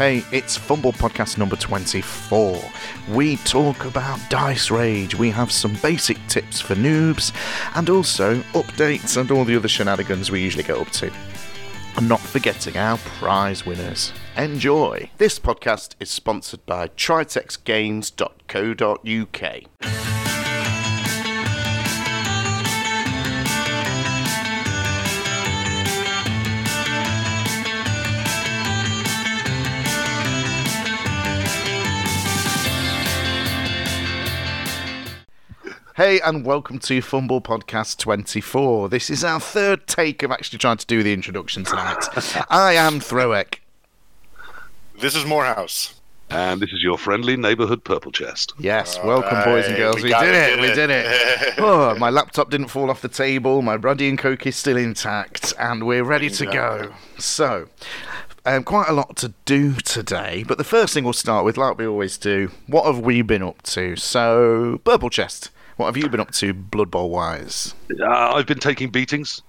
Hey, it's FUMBBL Podcast number 24. We talk about Dice Rage, we have some basic tips for noobs, and also updates and all the other shenanigans we usually get up to. And not forgetting our prize winners. Enjoy! This podcast is sponsored by tritexgames.co.uk. Hey, and welcome to FUMBBL Podcast 24. This is our third take of actually trying to do the introduction tonight. I am Throwek. This is Morehouse. And this is your friendly neighborhood purple chest. Yes, welcome, boys and girls. we We, got did it, it, we it. did it. oh, my laptop didn't fall off the table, my Ruddy and Coke is still intact, and we're ready to go. So, um, quite a lot to do today, but the first thing we'll start with, like we always do, what have we been up to? So, Purple Chest, what have you been up to, Blood Bowl wise? Uh, I've been taking beatings.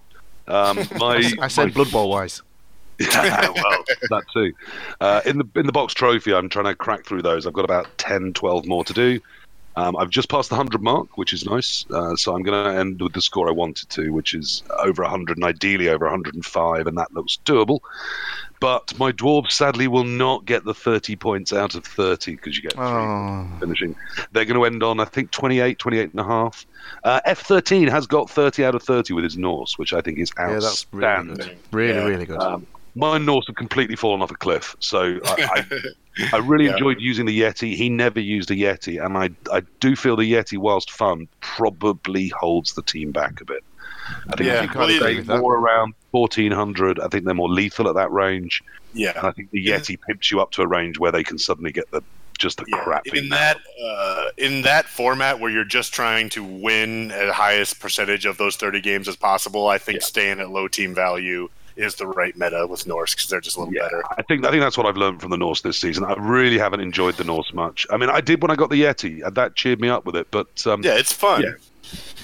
Um, my, I said my- Blood Bowl wise. Yeah, well, that too. Uh, in the in the box trophy, I'm trying to crack through those. I've got about 10, 12 more to do. Um, I've just passed the 100 mark, which is nice. Uh, so I'm going to end with the score I wanted to, which is over 100 and ideally over 105, and that looks doable. But my dwarves sadly will not get the 30 points out of 30 because you get three Oh, finishing. They're going to end on, I think, 28, 28 and a half. Uh, F13 has got 30 out of 30 with his Norse, which I think is yeah, that's really outstanding. good. Really, Yeah. really good. Um, my Norse have completely fallen off a cliff, so I, I, I really Yeah. enjoyed using the Yeti. He never used a Yeti, and I, I do feel the Yeti, whilst fun, probably holds the team back a bit. I think, Yeah, I think well, they agree that. more around 1400. I think they're more lethal at that range, Yeah, and yeah. I think the Yeti pimps you up to a range where they can suddenly get the just the Yeah. crap. In that uh, in that format where you're just trying to win at the highest percentage of those 30 games as possible, I think Yeah. staying at low team value is the right meta with Norse because they're just a little Yeah, better. I think I think that's what I've learned from the Norse this season. I really haven't enjoyed the Norse much. I mean, I did when I got the Yeti, and that cheered me up with it. But um, Yeah, it's fun. Yeah.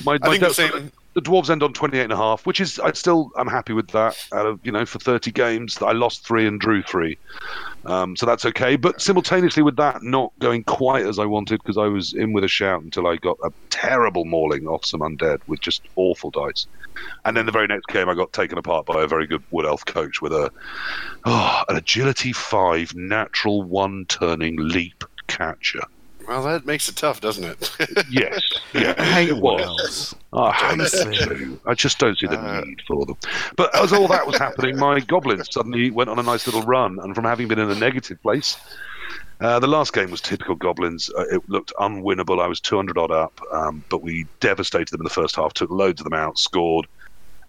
my, I think the del- same. The dwarves end on 28 and a half which is i still i'm happy with that out of you know for 30 games i lost three and drew three. Um, so that's okay. But simultaneously with that not going quite as i wanted because i was in with a shout until i got a terrible mauling off some undead with just awful dice. And then the very next game i got taken apart by a very good wood elf coach with a oh, an agility five natural one turning leap catcher Well, that makes it tough, doesn't it? yes yeah I hate it what was. I hate Honestly. them. I just don't see the Uh, need for them. But as all that was happening, my goblins suddenly went on a nice little run, and from having been in a negative place, uh, the last game was typical goblins. Uh, it looked unwinnable. I was 200 odd up, um, but we devastated them in the first half, took loads of them out, scored,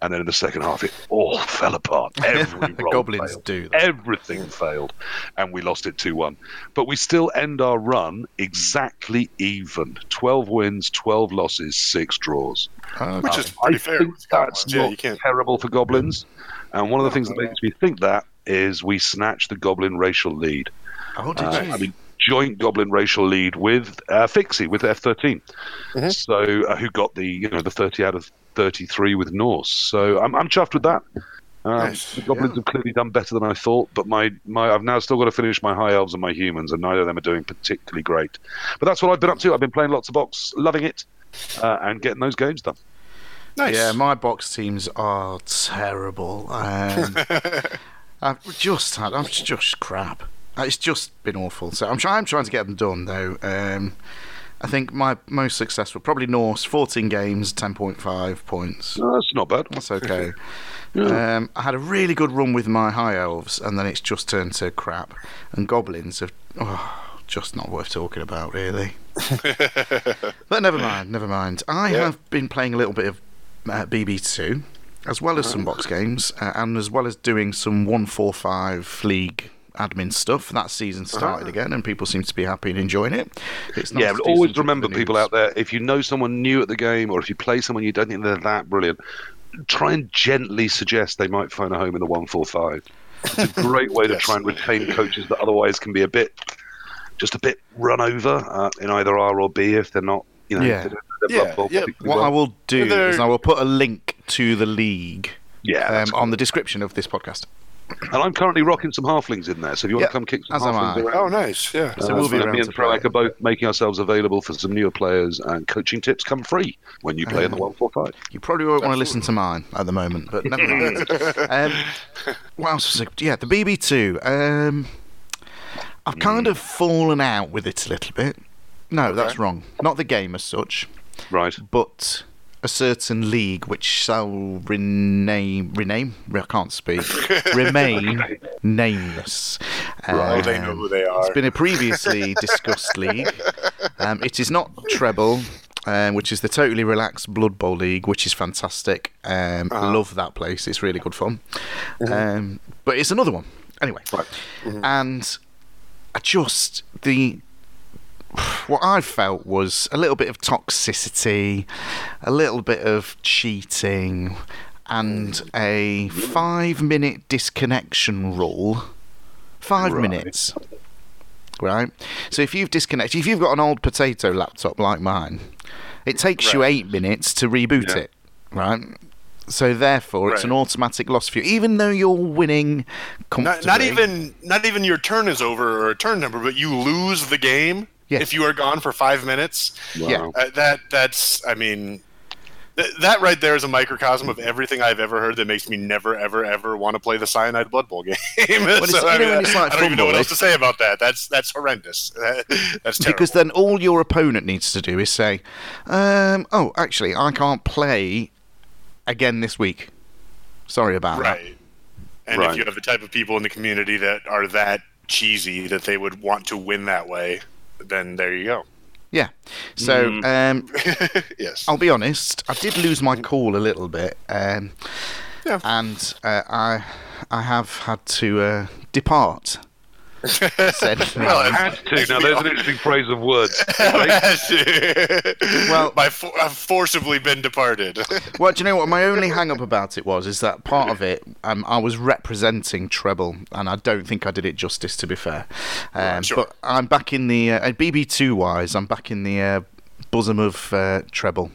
and then in the second half, it all fell apart. Every The goblins failed. do that. Everything failed, and we lost it 2 1. But we still end our run exactly even 12 wins, 12 losses, 6 draws. Okay. Which is I fair. think that's goblins. Yeah, not terrible for goblins. And one of the things that makes me think that is we snatched the goblin racial lead. Oh, did Uh, you? I mean, joint goblin racial lead with uh, Fixie with F13. Mhm. So uh, who got the you know the 30 out of 33 with Norse. So I'm I'm chuffed with that. Um, Nice. The goblins have clearly done better than I thought, but my, my I've now still got to finish my high elves and my humans, and neither of them are doing particularly great. But that's what I've been up to. I've been playing lots of box, loving it, uh, and getting those games done. Nice. Yeah, my box teams are terrible. Um, I've just had, I'm just crap. It's just been awful. So I'm trying, I'm trying to get them done though. Um, I think my most successful, probably Norse, 14 games, 10.5 points. No, that's not bad. That's okay. Yeah. Um, I had a really good run with my high elves, and then it's just turned to crap. And goblins have oh, just not worth talking about, really. But never mind, never mind. I Yeah. have been playing a little bit of uh, BB2, as well as some box games, uh, and as well as doing some 145 league admin stuff. That season started Uh-huh. again, and people seem to be happy and enjoying it. It's nice yeah, but always remember people out there. If you know someone new at the game, or if you play someone you don't think they're that brilliant, try and gently suggest they might find a home in the one four five. It's a great way to try and retain coaches that otherwise can be a bit, just a bit run over uh, in either R or B if they're not, you know, Yeah. they don't know their Yeah, yeah. What well. I will do is I will put a link to the league yeah, um, that's on the description of this podcast. And I'm currently rocking some halflings in there, so if you want Yep, to come kick some as am halflings I. around. Oh, nice. Yeah. So uh, we'll be me and to Troak play. are both making ourselves available for some newer players, and coaching tips come free when you play in the Uh, 145. You probably won't want to listen to mine at the moment, but never mind. um, what else was it? Yeah, the BB2. Um, I've kind of fallen out with it a little bit. No, that's wrong. Not the game as such, Right. but a certain league which shall rename, rename. I can't speak. Remain nameless. Oh, they know Um, who they are. it's been a previously discussed league. Um, it is not treble, um, which is the totally relaxed Blood Bowl league, which is fantastic. Um, Uh-huh. Love that place; it's really good fun. Mm-hmm. Um, but it's another one anyway. Right. And I just the what I felt was a little bit of toxicity, a little bit of cheating, and a five-minute disconnection rule. Five Right. minutes. Right. So if you've disconnected, if you've got an old potato laptop like mine, it takes you eight minutes to reboot Yeah. it. Right. So therefore, it's an automatic loss for you, even though you're winning. Not, not even not even your turn is over or a turn number, but you lose the game Yeah. if you are gone for five minutes. Yeah. Wow. Uh, that that's I mean. th- That right there is a microcosm of everything I've ever heard that makes me never, ever, ever want to play the Cyanide Blood Bowl game. it's- so, you I, mean, when I don't even know what football, else to say about that. That's that's horrendous. That's terrible. Because then all your opponent needs to do is say, um, "Oh, actually, I can't play again this week. Sorry about that." right. And Right. if you have the type of people in the community that are that cheesy that they would want to win that way, then there you go. Yeah. So Mm. um, yes. I'll be honest. I did lose my cool a little bit, um, Yeah. and uh, I I have had to uh, depart. Said Well, Had to. Now, there's an interesting phrase of words. well, Well- by for, I've forcibly been departed. Well, do you know what? My only hang up about it was is that part of it, um, I was representing treble, and I don't think I did it justice. To be fair, um, Sure. but I'm back in the uh, BB2 wise. I'm back in the uh, bosom of uh, treble,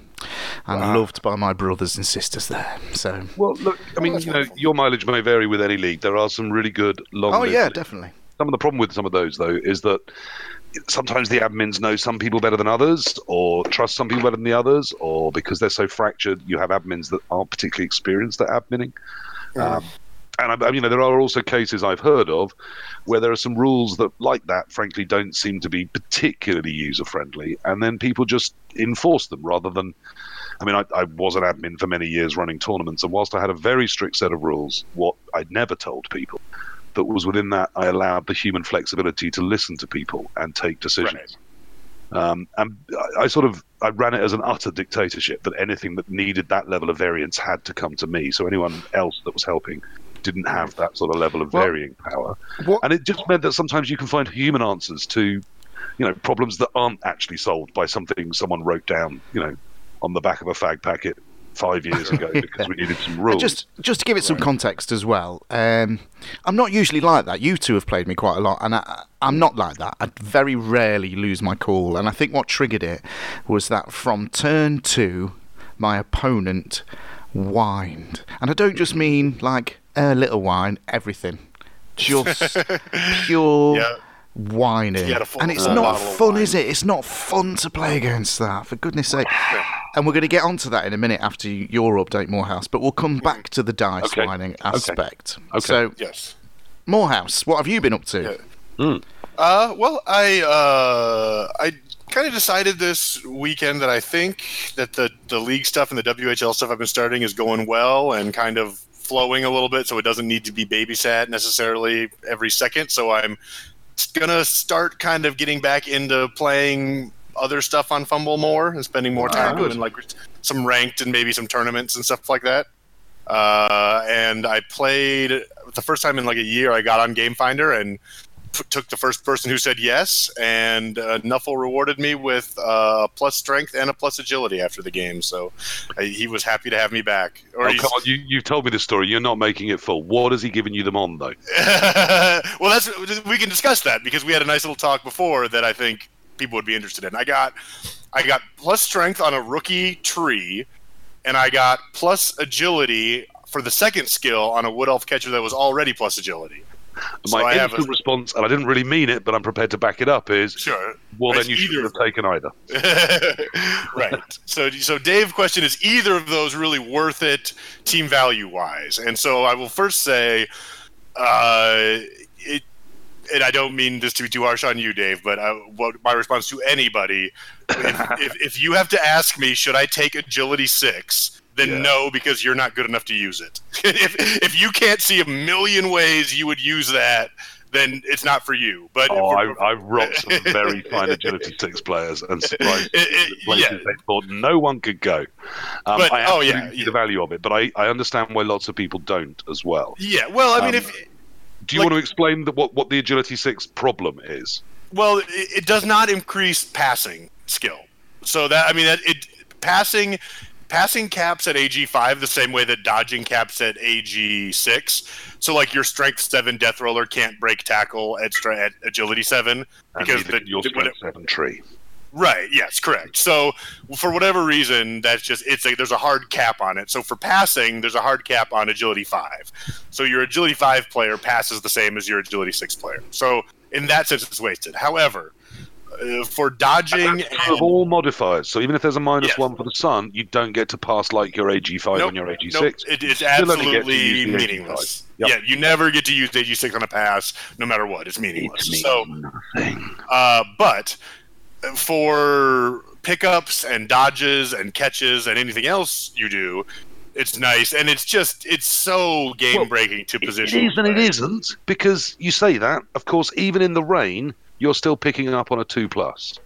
and loved by my brothers and sisters there. So, Well, look, I mean, you know, your mileage may vary with any league. There are some really good long. oh yeah, definitely. Some of the problem with some of those, though, is that sometimes the admins know some people better than others, or trust some people better than the others, or because they're so fractured, you have admins that aren't particularly experienced at adminning. Um, and I, you know, there are also cases I've heard of where there are some rules that, like that, frankly, don't seem to be particularly user friendly, and then people just enforce them rather than. I mean, I, I was an admin for many years running tournaments, and whilst I had a very strict set of rules, what I'd never told people that was within that, I allowed the human flexibility to listen to people and take decisions. Um, and I, I sort of I ran it as an utter dictatorship that anything that needed that level of variance had to come to me. So anyone else that was helping didn't have that sort of level of Well, varying power. what- And it just meant that sometimes you can find human answers to, you know, problems that aren't actually solved by something someone wrote down, you know, on the back of a fag packet five years ago because we needed some rules. just just to give it some context as well, um, I'm not usually like that. You two have played me quite a lot, and I, I'm not like that. I very rarely lose my cool, and I think what triggered it was that from turn two, my opponent whined, and I don't just mean like a little whine, everything, just pure. Yeah. Whining, He had a full- and it's not fun, is it? It's not fun to play against that, for goodness sake. And we're going to get onto that in a minute after your update, Morehouse. But we'll come back to the dice Okay. whining aspect. Okay. okay. So, Yes. Morehouse, what have you been up to? Yeah. Uh, well, I uh, I kind of decided this weekend that I think that the the league stuff and the WHL stuff I've been starting is going well and kind of flowing a little bit, so it doesn't need to be babysat necessarily every second. So I'm gonna start kind of getting back into playing other stuff on FUMBBL more and spending more time good. doing like some ranked and maybe some tournaments and stuff like that. Uh, and I played the first time in like a year. I got on Game Finder and p- took the first person who said yes, and uh, Nuffle rewarded me with uh, plus strength and a plus agility after the game. So uh, he was happy to have me back. Or Oh, come on, you, you've told me this story. You're not making it full. What has he given you them on, though? well, that's we can discuss that because we had a nice little talk before that I think people would be interested in. I got I got plus strength on a rookie tree, and I got plus agility for the second skill on a wood elf catcher that was already plus agility. So My I have instant a- response, and I didn't really mean it, but I'm prepared to back it up, is Sure. well, then you shouldn't have taken either. right. So, so Dave, question is either of those really worth it team value wise? And so I will first say, uh, and I don't mean this to be too harsh on you, Dave, but I, what my response to anybody, if, if, if you have to ask me, should I take agility six? Then Yeah. no, because you're not good enough to use it. if if you can't see a million ways you would use that, then it's not for you. But Oh, I, I rocked some very fine agility six players and surprised It- it- the places yeah. they thought no one could go. Um, But- I oh, yeah, see yeah. the value of it, but I, I understand why lots of people don't as well. yeah, well, I mean, Um, if Do you Like- want to explain the, what what the agility six problem is? Well, it, it does not increase passing skill. So that I mean, that it passing passing caps at AG five the same way that dodging caps at AG six. So like your strength seven death roller can't break tackle at, at agility seven because the, your strength seven tree. Right. Yes. Correct. So for whatever reason, that's just it's a, there's a hard cap on it. So for passing, there's a hard cap on agility five. So your agility five player passes the same as your agility six player. So in that sense, it's wasted. However, uh, for dodging of and all modifiers. So even if there's a minus Yes. one for the sun, you don't get to pass like your AG five Nope, and your AG nope, six. it, it's Still only get to absolutely use the AG5. meaningless. Yep. Yeah, you never get to use AG six on a pass, no matter what. It's meaningless. It's so nothing. Uh, but for pickups and dodges and catches and anything else you do, it's nice and it's just it's so game breaking to position. It is and it isn't because you say that. Of course, even in the rain, you're still picking up on a two plus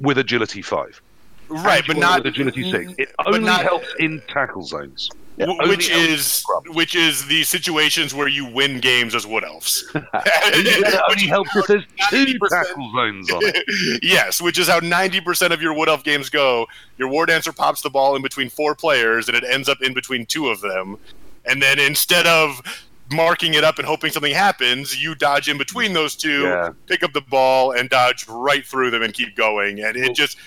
with agility five, right, And but not with agility six. It only not- helps in tackle zones. Only which is which is the situations where you win games as wood elves. helps if there's two tackle zones on it. yes, which is how 90% of your Wood Elf games go. Your War Dancer pops the ball in between four players, and it ends up in between two of them. And then instead of marking it up and hoping something happens, you dodge in between those two, Yeah. pick up the ball, and dodge right through them and keep going. And it just,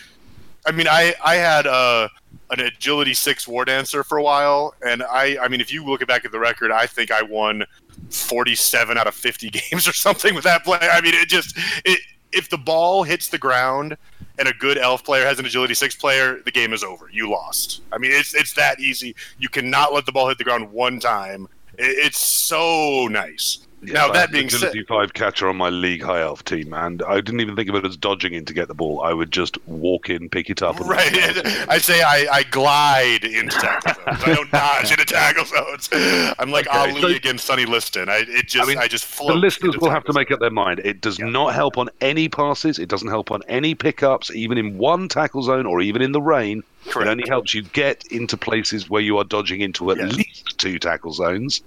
I mean, I, I had uh, an Agility 6 War Dancer for a while, and I, I mean, if you look back at the record, I think I won 47 out of 50 games or something with that play. I mean, it just it if the ball hits the ground and a good elf player has an agility 6 player, the game is over. You lost. I mean, it's it's that easy. You cannot let the ball hit the ground one time. It, it's so nice. Now that being said, five catcher on my league high elf team, and I didn't even think of it as dodging in to get the ball. I would just walk in, pick it up, and Right. I say I, I glide into tackle zones. I don't dodge into tackle zones. I'm like Okay, Ali so- against Sonny Liston. I it just I, I mean, just The float. listeners will have to make up their mind. It does not help on any passes. It doesn't help on any pickups, even in one tackle zone or even in the rain. Correct. It only helps you get into places where you are dodging into at Yes. least two tackle zones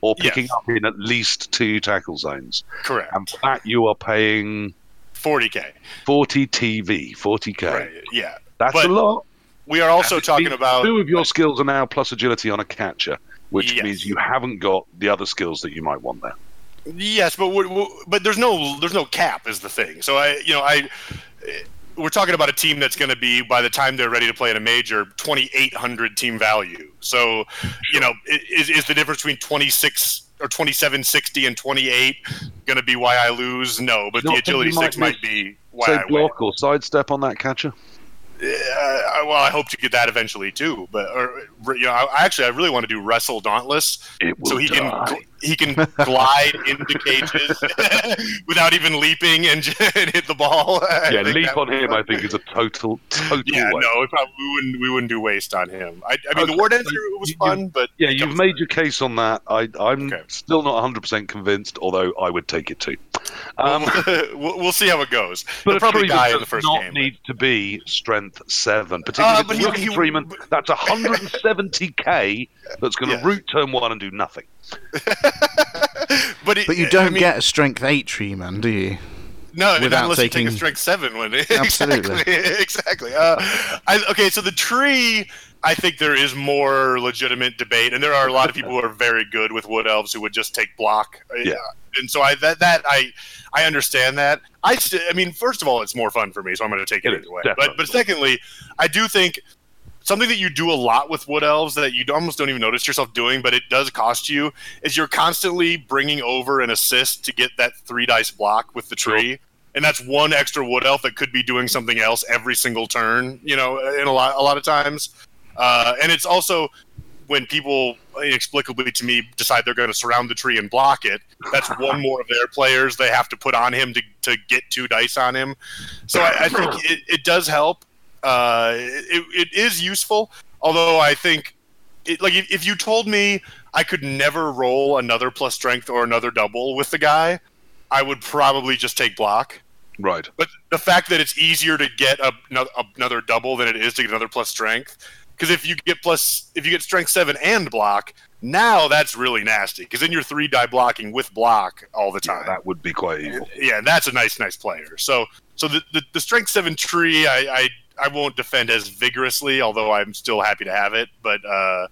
or picking Yes. up in at least two tackle zones. Correct. And for that, you are paying 40k. 40 TV, 40k. Right. Yeah. That's But a lot. We are also talking about two of your skills are now plus agility on a catcher, which Yes. means you haven't got the other skills that you might want there. Yes, but but there's no there's no cap is the thing. So I you know I we're talking about a team that's going to be by the time they're ready to play in a major 2800 team value. So you know is is the difference between 26 or 2760 and 28 going to be why I lose? No, but Not the agility you might 6 might be why Say I win. block or sidestep on that catcher. Uh, I- well, I hope to get that eventually too. But or, you know, I, actually, I really want to do wrestle dauntless, so he can die. gl- he can glide into cages without even leaping and, and hit the ball. I yeah, leap on him. be I think is a total, total. Yeah, waste. no, it probably, we wouldn't we wouldn't do waste on him. I, I mean, the Okay, War so was you, fun, but yeah, you've comes- made your case on that. I, I'm Okay. still not 100% convinced, although I would take it too. Um, we'll, we'll see how it goes. but He'll probably die in the first not game. need to be strength seven, particularly Uh, if he- rookie he- Freeman. but- That's 170k that's going to Yes. root turn one and do nothing. but, it- But you don't mean, get a strength eight tree man, do you? No, without unless you take taking- a strength seven when Absolutely. exactly exactly. Uh, I, okay, so the tree, I think there is more legitimate debate, and there are a lot of people who are very good with wood elves who would just take block. Uh, Yeah. and so I that that I I understand that. I st- I mean, first of all, it's more fun for me, so I'm going to take it, It is, anyway. definitely. But but secondly, I do think. Something that you do a lot with wood elves that you almost don't even notice yourself doing, but it does cost you is you're constantly bringing over an assist to get that three dice block with the tree. And that's one extra wood elf that could be doing something else every single turn, you know, in a lot a lot of times. Uh, and it's also when people inexplicably to me decide they're going to surround the tree and block it, that's one more of their players they have to put on him to, to get two dice on him. So I, I think it, it does help. Uh, it, it is useful, although I think it, like if, if you told me I could never roll another plus strength or another double with the guy, I would probably just take block. Right. But the fact that it's easier to get a, another double than it is to get another plus strength, because if you get plus, if you get strength seven and block, now that's really nasty. Because then you're three die blocking with block all the time. Yeah, that would be quite evil. Yeah, and that's a nice, nice player. So, so the the, the strength seven tree, I, I I won't defend as vigorously, although I'm still happy to have it. But uh,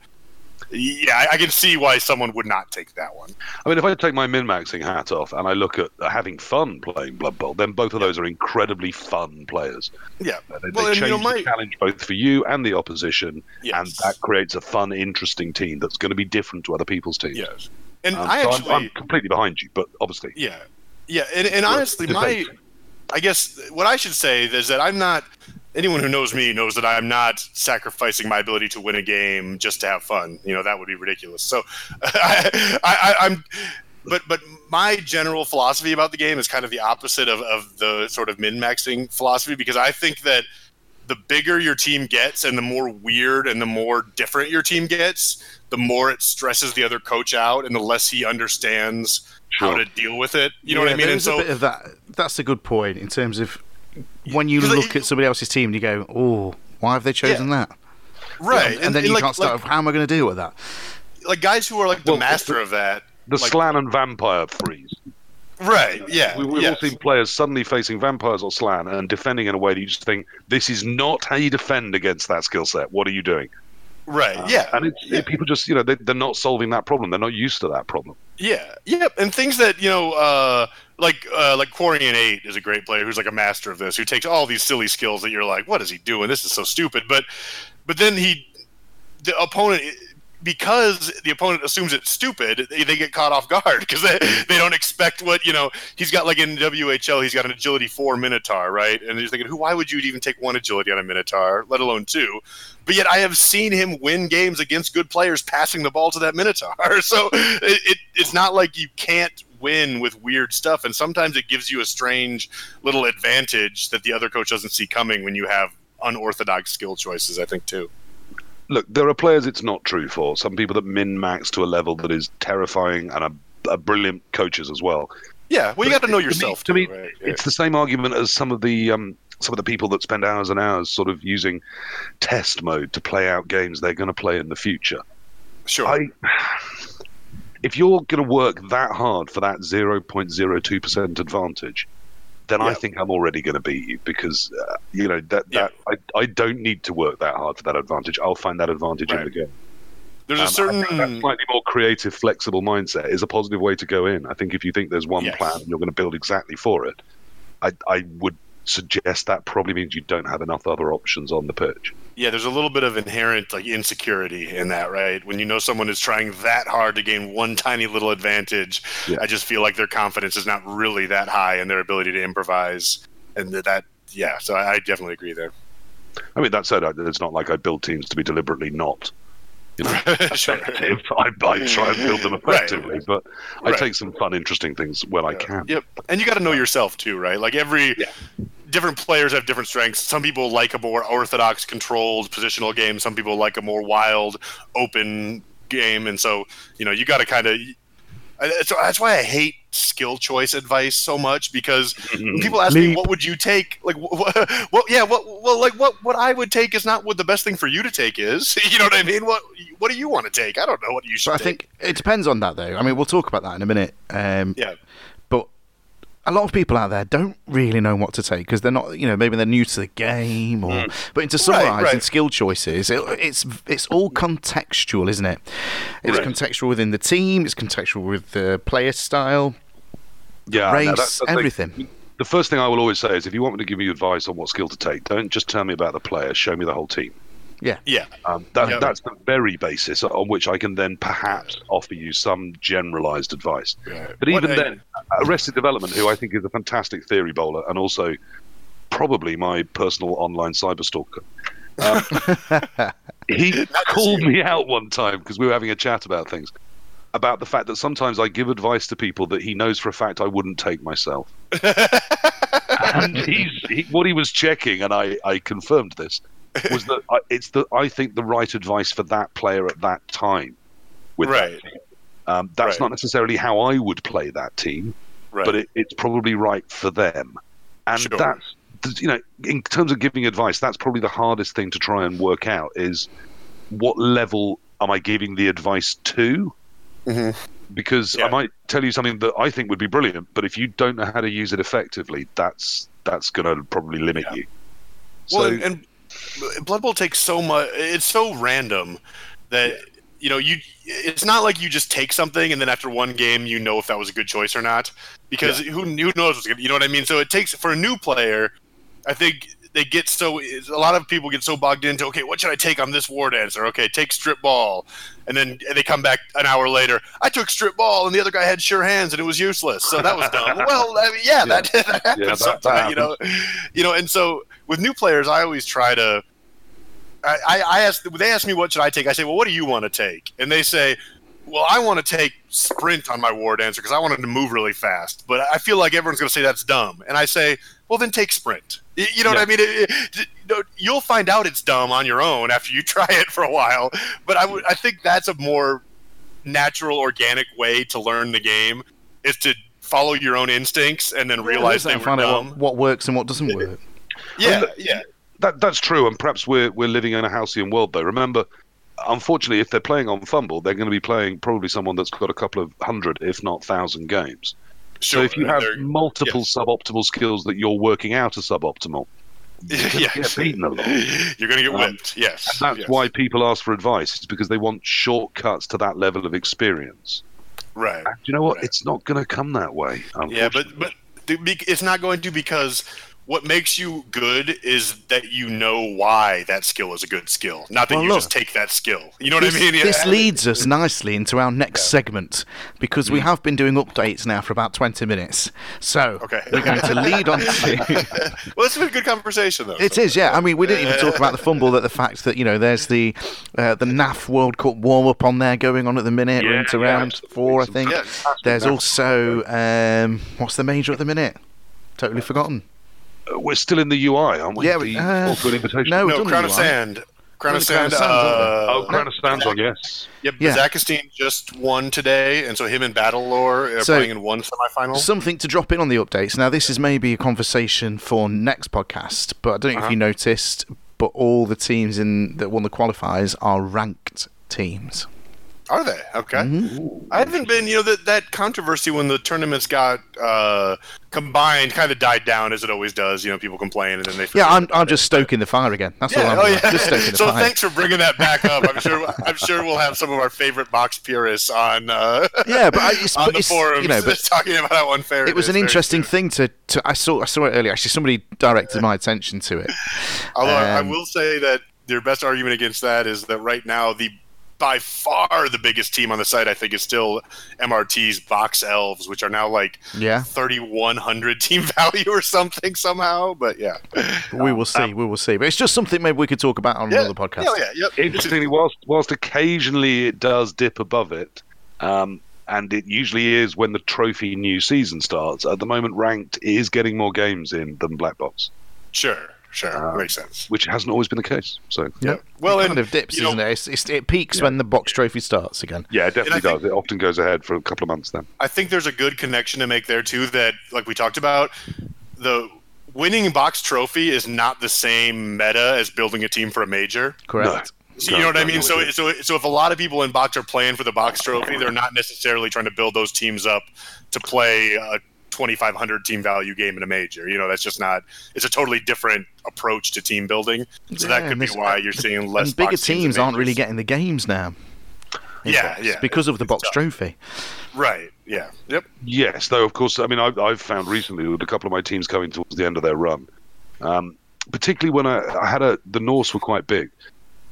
yeah, I, I, can see why someone would not take that one. I mean, if I take my min maxing hat off and I look at having fun playing Blood Bowl, then both of those are incredibly fun players. Yeah, they, well, they change you know, my... the challenge both for you and the opposition, yes. and that creates a fun, interesting team that's going to be different to other people's teams. Yes, and um, I so actually, I'm, I'm, completely behind you, but obviously, yeah, yeah, and, and honestly, my, I guess what I should say is that I'm not anyone who knows me knows that I'm not sacrificing my ability to win a game just to have fun. You know, that would be ridiculous. So I, am but but my general philosophy about the game is kind of the opposite of, of the sort of min maxing philosophy because I think that the bigger your team gets and the more weird and the more different your team gets, the more it stresses the other coach out and the less he understands sure. how to deal with it. You know what I mean? And so, a bit of that. That's a good point in terms of when you look at somebody else's team and you go, "Oh, why have they chosen yeah. that?" Right, and, and, then and you like, can't start. Like, how am I going to deal with that? Like guys who are like the well, master the, of that, the like, Slann and Vampire freeze. Right. Yeah. We, have yes. all seen players suddenly facing vampires or slan and defending in a way that you just think this is not how you defend against that skill set. What are you doing? Right. Uh, yeah. And yeah. people just, you know, they, are not solving that problem. They're not used to that problem. Yeah. Yeah. And things that you know, uh, like uh, like Quarian Eight is a great player who's like a master of this, who takes all these silly skills that you're like, what is he doing? This is so stupid. But but then he, the opponent because the opponent assumes it's stupid, they, they get caught off guard because they, they don't expect what you know. He's got like in WHL, he's got an agility four Minotaur, right? And you're thinking, who? Why would you even take one agility on a Minotaur, let alone two? But yet, I have seen him win games against good players passing the ball to that Minotaur. So it, it it's not like you can't win with weird stuff, and sometimes it gives you a strange little advantage that the other coach doesn't see coming when you have unorthodox skill choices. I think too look, there are players it's not true for. Some people that min max to a level that is terrifying and are, are brilliant coaches as well. Yeah, well, you got to know yourself. To me, too, to me right? it's the same argument as some of the um, some of the people that spend hours and hours sort of using test mode to play out games they're going to play in the future. Sure. I, if you're going to work that hard for that 0.02% advantage, then. I think I'm already going to beat you because uh, you know that that. I, I don't need to work that hard for that advantage. I'll find that advantage right. in the game. There's um, a certain slightly more creative, flexible mindset is a positive way to go in. I think if you think there's one yes. plan and you're going to build exactly for it, I I would suggest that probably means you don't have enough other options on the pitch. Yeah, there's a little bit of inherent like insecurity in that, right? When you know someone is trying that hard to gain one tiny little advantage, yeah. I just feel like their confidence is not really that high in their ability to improvise, and that, yeah. So I, I definitely agree there. I mean, that said, it's not like I build teams to be deliberately not you know, sure. effective. I, I, try and build them effectively, right. but I right. take some fun, interesting things when yeah. I can. Yep, and you got to know yourself too, right? Like every yeah. different players have different strengths. Some people like a more orthodox, controlled positional game. Some people like a more wild, open game, and so you know you got to kind of so that's why I hate skill choice advice so much because when people ask me what would you take? Like what, what yeah what well like what what I would take is not what the best thing for you to take is. You know what I mean? What what do you want to take? I don't know what you should but I think it depends on that though. I mean we'll talk about that in a minute. Um, yeah a lot of people out there don't really know what to take because they're not, you know, maybe they're new to the game or. Mm. But to summarise right, right. skill choices, it, it's it's all contextual, isn't it? It's right. contextual within the team. It's contextual with the player style. Yeah, race, no, that's, that's everything. Like, the first thing I will always say is, if you want me to give you advice on what skill to take, don't just tell me about the player. Show me the whole team. Yeah. Yeah. Um, that, Yeah. That's the very basis on which I can then perhaps offer you some generalized advice. But even a- then, Arrested Development, who I think is a fantastic theory bowler and also probably my personal online cyberstalker, um, he called me out one time because we were having a chat about things. About the fact that sometimes I give advice to people that he knows for a fact I wouldn't take myself. and he's, he, what he was checking, and I, I confirmed this, was that I, it's the I think the right advice for that player at that time. With Right. team. Um, that's Right. not necessarily how I would play that team, Right. but it, it's probably right for them. And Sure. that's you know, in terms of giving advice, that's probably the hardest thing to try and work out is what level am I giving the advice to? Mhm. Because Yeah. I might tell you something that I think would be brilliant, but if you don't know how to use it effectively, that's that's going to probably limit you. Well, So and, and Blood Bowl takes so much. It's so random that you know you. It's not like you just take something and then after one game you know if that was a good choice or not because who who knows what's good. You know what I mean? So it takes for a new player. I think they get so a lot of people get so bogged into okay, what should I take on this war dancer? Okay, take strip ball, and then they come back an hour later. I took strip ball, and the other guy had sure hands, and it was useless. So that was dumb. well, I mean, yeah, That, that happens Yeah, that- that sometimes, you know. You know, and so with new players, I always try to. I, I, I ask they ask me what should I take. I say, well, what do you want to take? And they say, well, I want to take sprint on my war dancer because I want him to move really fast. But I feel like everyone's going to say that's dumb. And I say, well, then take sprint. You know what I mean? It- it- you'll find out it's dumb on your own after you try it for a while. But I would I think that's a more natural, organic way to learn the game is to follow your own instincts and then realize they were find out dumb. what, what works and what doesn't work. Yeah, yeah. that that's true, and perhaps we're we're living in a halcyon world though. Remember, unfortunately, if they're playing on FUMBBL, they're going to be playing probably someone that's got a couple of hundred, if not thousand games. Sure. so if you have multiple yes. suboptimal skills that you're working out as suboptimal, yeah, get beaten a lot. You're going to get Um, whipped. Yes. that's yes. why people ask for advice. It's because they want shortcuts to that level of experience. Right. And you know what? Right. It's not going to come that way. Yeah, but but it's not going to because what makes you good is that you know why that skill is a good skill, not that Well, you look. just take that skill. You know what This, I mean? this leads us nicely into our next segment because we have been doing updates now for about 20 minutes. So Okay. we're going to lead on to. well, it's been a good conversation though. It is, yeah. I mean, we didn't even talk about the fumble. That the fact that you know there's the uh, the NAF World Cup warm up on there going on at the minute. We're into yeah, round absolutely. four, I think. fantastic There's also um, what's the major at the minute? Totally forgotten. We're still in the UI, aren't we? Yeah, the uh, Awkward invitation. no, no, Crown of Sand. Crown of Only Crown Sand. of Sands, aren't uh, Oh, Crown of Stands on, yes. Yep, Yeah. Zakastine just won today, and so him and Battle Lore are So- playing in one semifinal. Something to drop in on the updates. Now, this is maybe a conversation for next podcast, but I don't know if Uh-huh. you noticed, but all the teams in that won the qualifiers are ranked teams. Are they okay? Mm-hmm. I haven't been. You know that that controversy when the tournaments got uh, combined kind of died down as it always does. You know, people complain and then they. Yeah, I'm, I'm just stoking the fire again. That's all I'm oh yeah. Just stoking the so fire. thanks for bringing that back up. I'm sure. I'm sure we'll have some of our favorite box purists on uh, Yeah, but I, it's, on but the forums, you know, but talking about how unfair it was is. an interesting thing to, to I saw I saw it earlier. Actually, somebody directed my attention to it. Although I Um, will say that their best argument against that is that right now the by far the biggest team on the site I think is still MRT's Box Elves, which are now like Yeah, 3100 team value or something somehow. But yeah, we will see. we will see. But it's just something maybe we could talk about on yeah, another podcast. Yeah, yeah, yep. Interestingly, whilst whilst occasionally it does dip above it, um, and it usually is when the trophy new season starts. At the moment, ranked is getting more games in than black box, Sure, sure, Uh, makes sense. which hasn't always been the case. So Yeah. Well, it and of dips, isn't it? It's, it's, it peaks when the box trophy starts again. yeah, it definitely And I think- does. It often goes ahead for a couple of months then. I think there's a good connection to make there too. That like we talked about, the winning box trophy is not the same meta as building a team for a major. Correct. So you know what I mean? So, so, so if a lot of people in box are playing for the box trophy, they're not necessarily trying to build those teams up to play a 2,500 team value game in a major. You know, that's just not. It's a totally different approach to team building. So Yeah, that could be why you're seeing less. and bigger box in teams aren't really getting the games now. Yeah, box, yeah. Because of the box trophy. right. Yeah. Yep. Yes, though, of course, I mean, I've, I've found recently with a couple of my teams coming towards the end of their run, um, particularly when I, I had a, the Norse were quite big.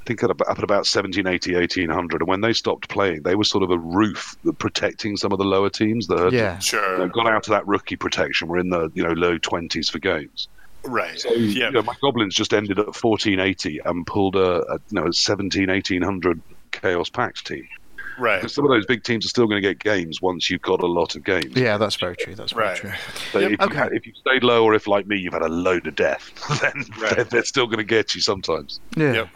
I think at about, up at about 1780, 1800. And when they stopped playing, they were sort of a roof protecting some of the lower teams that had Yeah. Sure. you know, gone out of that rookie protection. We're in the you know low 20s for games. Right. So yeah. you know, my goblins just ended at 1480 and pulled a, a you know a 17, 1800 Chaos Pact team. Right. Because some of those big teams are still going to get games once you've got a lot of games. Yeah, that's very true. That's very Right. true. So Yep. if, you, Okay. had- if you stayed low, or if like me, you've had a load of death, then Right. they're, they're still going to get you sometimes. Yeah. Yep.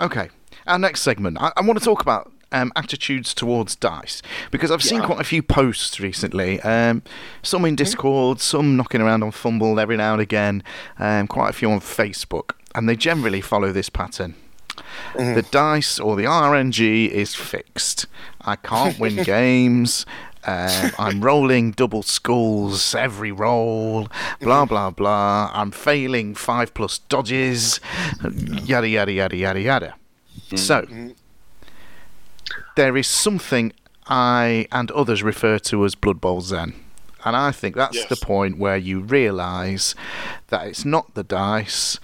Okay. Our next segment, I, I want to talk about um, attitudes towards dice because I've seen quite a few posts recently. Um, some in Discord, some knocking around on FUMBBL every now and again, um, quite a few on Facebook, and they generally follow this pattern. The dice or the RNG is fixed. I can't win games. Um, I'm rolling double skulls every roll. Blah blah blah. I'm failing five plus dodges. Yada yada yada yada yada. So there is something I and others refer to as Blood Bowl Zen. And I think that's Yes. the point where you realise that it's not the dice,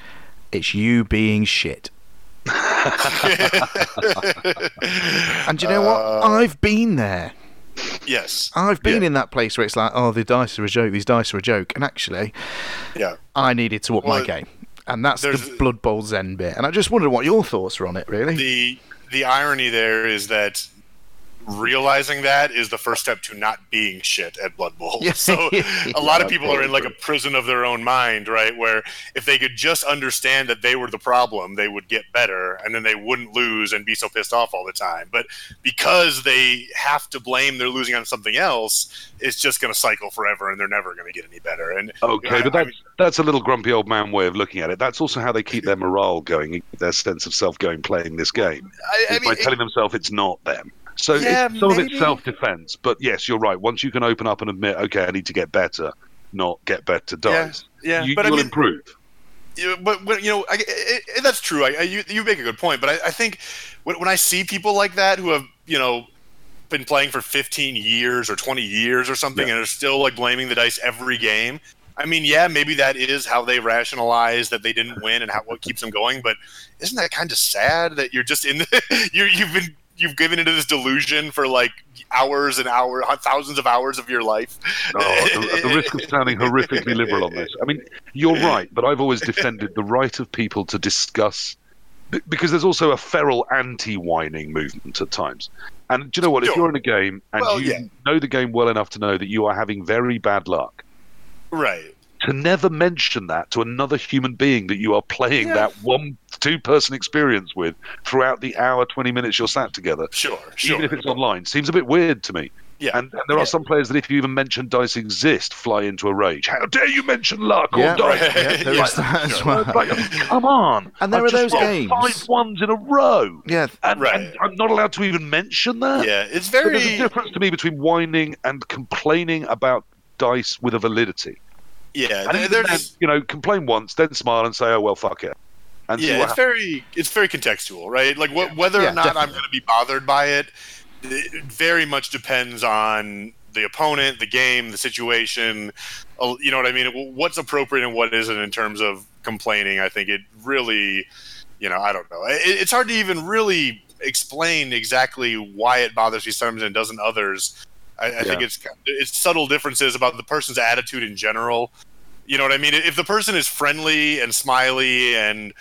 it's you being shit. and you know what? I've been there. Yes. I've been Yeah. in that place where it's like, oh, the dice are a joke, these dice are a joke. And actually, Yeah. I needed to up my game. And that's the Blood Bowl Zen bit. And I just wondered what your thoughts were on it, really. The the irony there is that realizing that is the first step to not being shit at Blood Bowl. So a lot of people are in like a prison of their own mind, right? Where if they could just understand that they were the problem, they would get better and then they wouldn't lose and be so pissed off all the time. But because they have to blame their losing on something else, it's just going to cycle forever and they're never going to get any better. And Okay, I- but I that's that's a little grumpy old man way of looking at it. That's also how they keep their morale going, their sense of self going playing this game, I, I mean, by telling themselves it's not them. So Yeah, it's, some of it's self defense, but yes, you're right. Once you can open up and admit, okay, I need to get better, not get better yeah, dies, yeah. you, but I will mean, improve. Yeah, but, but you know, I, I, I- that's true. I, you, you make a good point, but I, I think when, when I see people like that who have you know been playing for 15 years or 20 years or something Yeah. and are still like blaming the dice every game. I mean, yeah, maybe that is how they rationalize that they didn't win and how what keeps them going. But isn't that kind of sad that you're just in the you're, you've been you've given into this delusion for like hours and hours, thousands of hours of your life. Oh, at the, at the risk of sounding horrifically liberal on this, I mean, you're right, but I've always defended the right of people to discuss, because there's also a feral anti-whining movement at times. And do you know what? If Sure. you're in a game and Well, you yeah. know the game well enough to know that you are having very bad luck, Right. To never mention that to another human being that you are playing Yeah. that one two-person experience with throughout the hour, 20 minutes you're sat together, Sure. Sure. even if it's online, seems a bit weird to me. Yeah. And, and there Yeah. are some players that if you even mention dice exist, fly into a rage. How dare you mention luck Yeah, or dice? right. yeah, there Yeah, is that as well. Like, come on. And there I've are just those games. Five ones in a row. Yeah, And, Right. and I'm not allowed to even mention that. Yeah, it's So there's a very difference to me between whining and complaining about dice with a validity. Yeah. And even There's then, you know, complain once, then smile and say, "Oh well, fuck it," and yeah, what it's very it's very contextual, right? Like wh- whether Yeah, or not I'm going to be bothered by it, it very much depends on the opponent, the game, the situation. uh, You know what I mean? What's appropriate and what isn't in terms of complaining. I think it really, you know, I don't know. It, it's hard to even really explain exactly why it bothers me sometimes and doesn't others. I, I think it's it's subtle differences about the person's attitude in general. You know what I mean? If the person is friendly and smiley and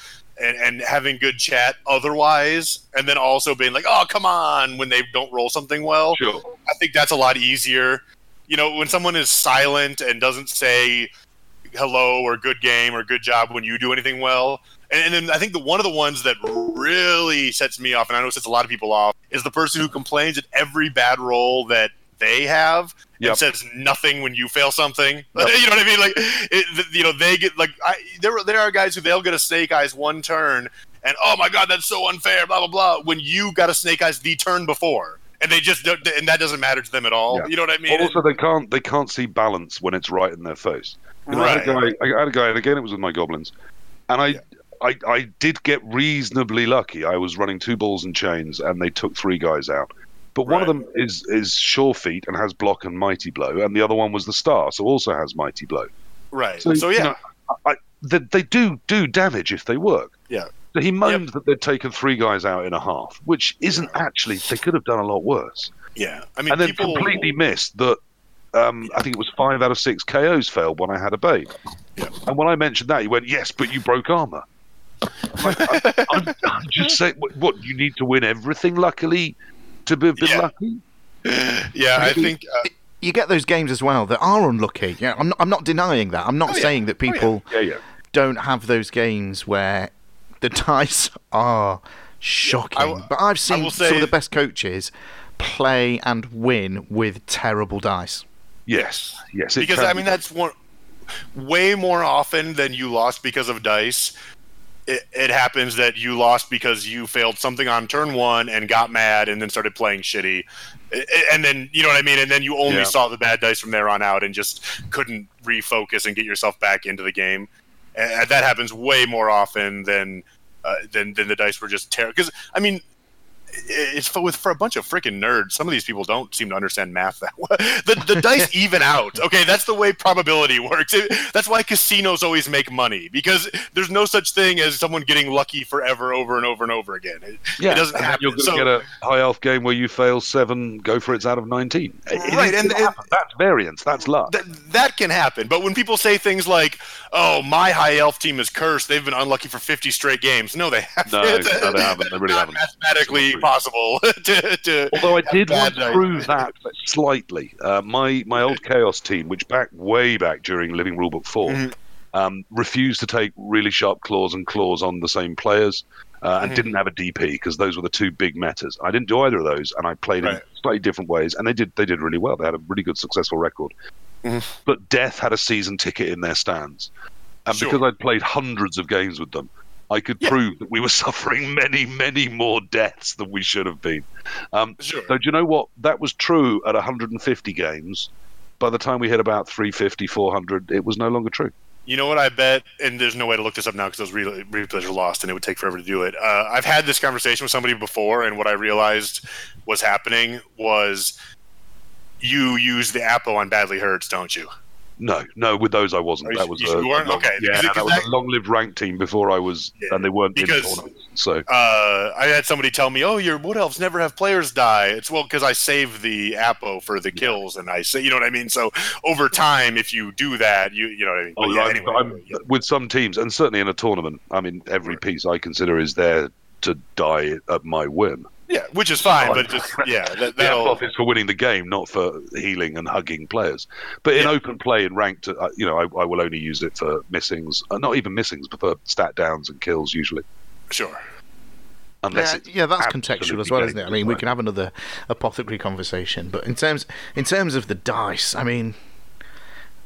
and, and having good chat otherwise, and then also being like, "Oh, come on," when they don't roll something well, Sure. I think that's a lot easier. You know, when someone is silent and doesn't say hello or good game or good job when you do anything well. And, then I think the one of the ones that really sets me off, and I know it sets a lot of people off, is the person who complains at every bad roll that they have Yep. and says nothing when you fail something. you know what I mean? Like, it, you know, they get like I, there. There are guys who they'll get a snake eyes one turn, and oh my god, that's so unfair. Blah blah blah. When you got a snake eyes the turn before, and they just don't, and that doesn't matter to them at all. Yeah. You know what I mean? also, they can't they can't see balance when it's right in their face. You know, I, had a Right. guy, I had a guy, and again, it was with my goblins, and I, Yeah. I, I did get reasonably lucky. I was running two balls and chains, and they took three guys out. But one of them is is sure feet and has block and mighty blow, and the other one was the star, so also has mighty blow. right. So, So, you yeah, know, I, they, they do do damage if they work. Yeah. So he moaned that they'd taken three guys out in a half, which isn't actually. They could have done a lot worse. Yeah, I mean, and then people completely missed that. Um, I think it was five out of six KOs failed when I had a babe. Yeah. And when I mentioned that, he went, "Yes, but you broke armor." I'm, I, I'm, I'm just saying, what, what you need to win everything. Luckily, to be, be Yeah. lucky. Yeah, I think uh, You get those games as well that are unlucky. Yeah, I'm not, I'm not denying that. I'm not Oh, yeah. saying that Oh, yeah. people Yeah, yeah. don't have those games where the dice are shocking. I w- but I've seen some of the best coaches play and win with terrible dice. Yes, yes. because I mean that's one way more often than you lost because of dice. It, it happens that you lost because you failed something on turn one and got mad and then started playing shitty, and then you know what I mean. And then you only Yeah. saw the bad dice from there on out and just couldn't refocus and get yourself back into the game. And that happens way more often than uh, than than the dice were just terrible. Because I mean, it's for, with for a bunch of freaking nerds. Some of these people don't seem to understand math that well. The, the dice even out. Okay, that's the way probability works. It- that's why casinos always make money because there's no such thing as someone getting lucky forever, over and over and over again. It, yeah, it doesn't happen. You're going to So- get a high elf game where you fail seven, go for it's out of nineteen. Right, and- and- that's variance. That's luck. That, that can happen. But when people say things like, "Oh, my high elf team is cursed. They've been unlucky for 50 straight games." No, they haven't. No, no, they haven't. They really haven't. Mathematically Possible to, to Although I did want to prove that slightly. Uh, my my old Chaos team, which back way back during Living Rulebook 4 Mhm. um, refused to take really sharp claws and claws on the same players, uh, and Mhm. didn't have a DP because those were the two big metas. I didn't do either of those, and I played in slightly different ways, and they did they did really well. They had a really good successful record. Mhm. But Death had a season ticket in their stands, and Sure. because I'd played hundreds of games with them. I could Yeah. prove that we were suffering many, many more deaths than we should have been. Um, Sure. so do you know what? That was true at 150 games. By the time we hit about 350, 400, it was no longer true. You know what I bet, and there's no way to look this up now because those re- replays are lost, and it would take forever to do it. Uh, I've had this conversation with somebody before, and what I realized was happening was you use the Apo on Badly Hurts, don't you? No, no, with those I wasn't. You- that was you a, long- Okay, Yeah, because- that was a long-lived rank team before I was, Yeah, and they weren't in because-. So Uh, I had somebody tell me, "Oh, your Wood Elves never have players die." It's well because I save the Apo for the kills, and I say, you know what I mean. So over time, if you do that, you you know what I mean. But Oh, yeah, I'm, anyway, I'm- yeah. with some teams, and certainly in a tournament, I mean, every piece I consider is there to die at my whim. Yeah, which is fine, Fine. but just yeah, that, The that'll off is for winning the game, not for healing and hugging players. But in Yeah. open play and ranked, uh, you know, I, I will only use it for missings, uh, not even missings, but for stat downs and kills usually, sure. unless Yeah, yeah, that's contextual as well, isn't it? I dangerous, mean, we can have another apothecary conversation, but in terms in terms of the dice, I mean,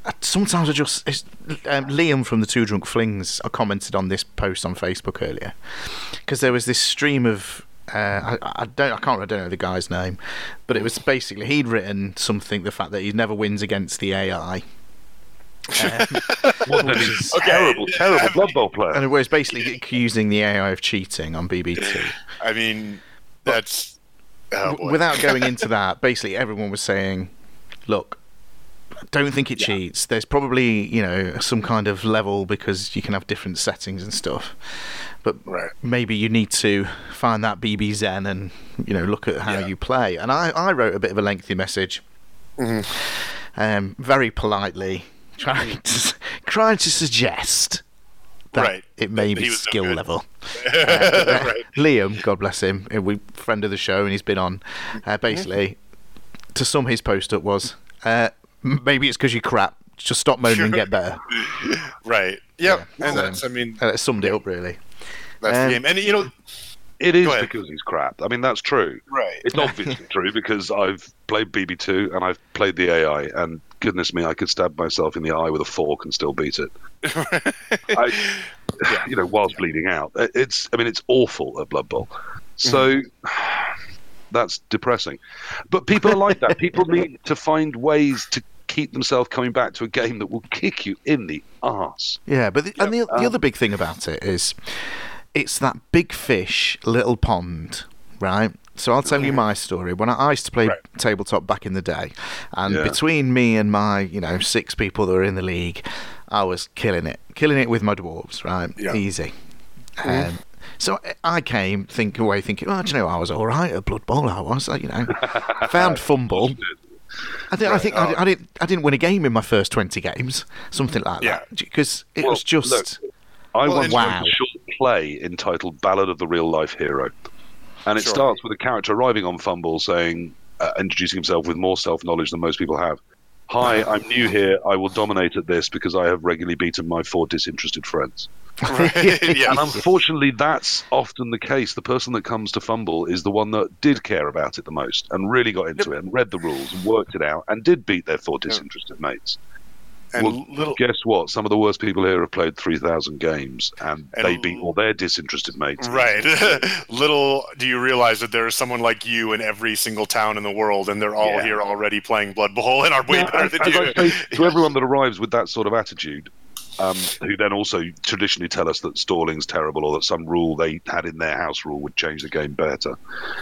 uh, sometimes I just it's, um, Liam from the Two Drunk Flings uh, commented on this post on Facebook earlier because there was this stream of. Uh, I, I don't. I can't. I don't know the guy's name, but it was basically he'd written something. The fact that he never wins against the AI, um, What then which is- Okay. terrible, terrible Blood Bowl player. and it was basically accusing the AI of cheating on BB2. I mean, that's oh, W- without going into that, basically everyone was saying, "Look, don't think it cheats. There's probably you know some kind of level because you can have different settings and stuff, but Right. maybe you need to find that BB Zen and you know look at how Yeah. you play." And I, I wrote a bit of a lengthy message, Mhm. um, very politely, trying to trying to suggest. That Right. it may be skill level. Uh, right. Liam, God bless him, uh, we friend of the show, and he's been on. Uh, basically, to sum his post up was, uh, maybe it's because you crap. Just stop moaning and get better. Right. Yep. Yeah, and so- that's. I mean, that summed it up really. that's Um, the game. And you know, It is because he's crap. I mean, that's true. right. It's obviously true because I've played BB2 and I've played the AI, and goodness me, I could stab myself in the eye with a fork and still beat it. I, you know, whilst bleeding out. It's, I mean, it's awful at Blood Bowl. So that's depressing. But people are like that. People need to find ways to keep themselves coming back to a game that will kick you in the arse. Yeah, but the, and the, the um, other big thing about it is, it's that big fish, little pond, right? So I'll tell you my story. When I, I used to play Right. tabletop back in the day, and Yeah. between me and my, you know, six people that were in the league, I was killing it, killing it with my dwarves, right? Yeah. Easy. Um, So I came thinking away thinking, well, do you know, I was all right at Blood Bowl. I was, you know, found FUMBBL. I think I think I, I didn't I didn't win a game in my first twenty games, something like Yeah. that, because it Well, was just look, I Well, once and- wrote Wow. a short play entitled "Ballad of the Real Life Hero," and it Sure. starts with a character arriving on FUMBBL, saying, uh, introducing himself with more self knowledge than most people have. Hi, I'm new here. I will dominate at this because I have regularly beaten my four disinterested friends. Right, yeah. And unfortunately, that's often the case. The person that comes to FUMBBL is the one that did care about it the most and really got into it and read the rules and worked it out and did beat their four disinterested mates. And well, little Guess what? Some of the worst people here have played 3,000 games and, And they l- beat all their disinterested mates. Right. Little do you realize that there is someone like you in every single town in the world, and they're all Yeah. here already playing Blood Bowl and are way Yeah, better as, than as you. I say to everyone that arrives with that sort of attitude, um, who then also traditionally tell us that stalling's terrible or that some rule they had in their house rule would change the game better,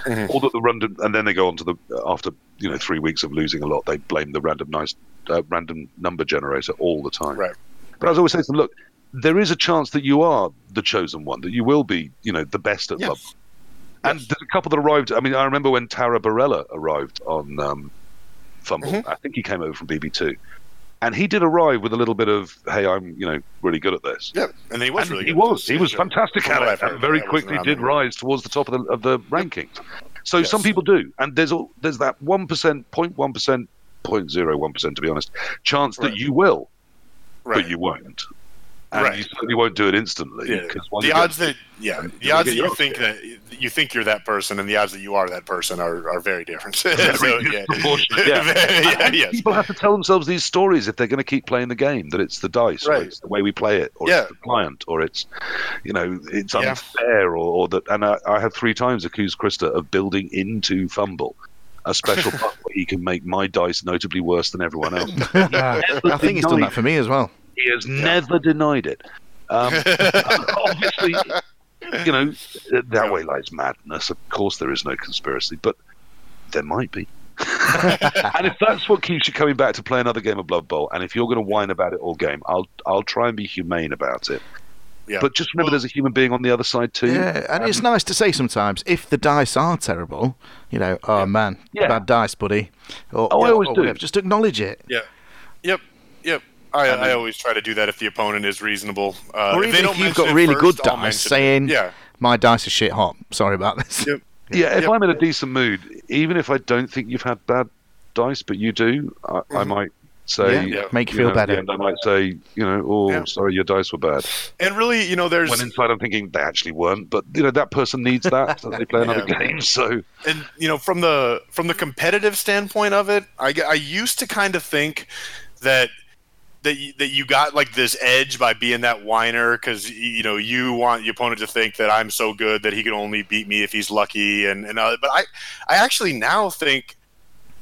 Mhm. or that the random and then they go on to the after you know three weeks of losing a lot, they blame the random nice uh, random number generator all the time. Right. But as I always say to them, look, there is a chance that you are the chosen one, that you will be, you know, the best at Yes. love. And there's a couple that arrived. I mean, I remember when Tarabaralla arrived on um, FUMBBL. Mm-hmm. I think he came over from BB2, and he did arrive with a little bit of, "Hey, I'm, you know, really good at this." Yep. And he was And really he was. He was fantastic at it, and very quickly did rise towards the top of the, of the rankings. So Yes. some people do, and there's all, there's that one percent, point one percent, point zero one percent, to be honest, chance that you will, Right. but you won't. And Right. you certainly won't do it instantly. Yeah. The you get- odds that yeah, the odds that you think that you think you're that person, and the odds that you are that person are, are very different. so, yeah. yeah. yeah, People have to tell themselves these stories if they're going to keep playing the game. That it's the dice, or Right. it's the way we play it, or it's the client, or it's, you know, it's unfair, or, or that. And I, I have three times accused Christer of building into FUMBBL a special part where he can make my dice notably worse than everyone else. I think he's done that for me as well. He has never denied it. Um, obviously, you know, that way lies madness. Of course, there is no conspiracy, but there might be. and if that's what keeps you coming back to play another game of Blood Bowl, and if you're going to whine about it all game, I'll I'll try and be humane about it. Yeah. But just remember, Well- there's a human being on the other side too. Yeah, and it's nice to say sometimes if the dice are terrible, you know, oh man, Yeah. bad dice, buddy. Or, Oh, I always or do. whatever, Just acknowledge it. Yeah. Yep. Yep. I, And I always try to do that if the opponent is reasonable. Uh, or if they even don't if you've got really first, good dice, saying, yeah, my dice are shit hot. Sorry about this. Yep. Yeah, if Yep. I'm in a decent mood, even if I don't think you've had bad dice, but you do, I, I might say, Yeah, Yeah. Make you you feel know, better. And I might say, you know, oh, Yeah. sorry, your dice were bad. and really, you know, there's When inside I'm thinking they actually weren't, but you know that person needs that so they play another Yeah. game. So and you know from the from the competitive standpoint of it I, I used to kind of think that that you, that you got like this edge by being that whiner because you know you want the opponent to think that I'm so good that he can only beat me if he's lucky and and uh, but I I actually now think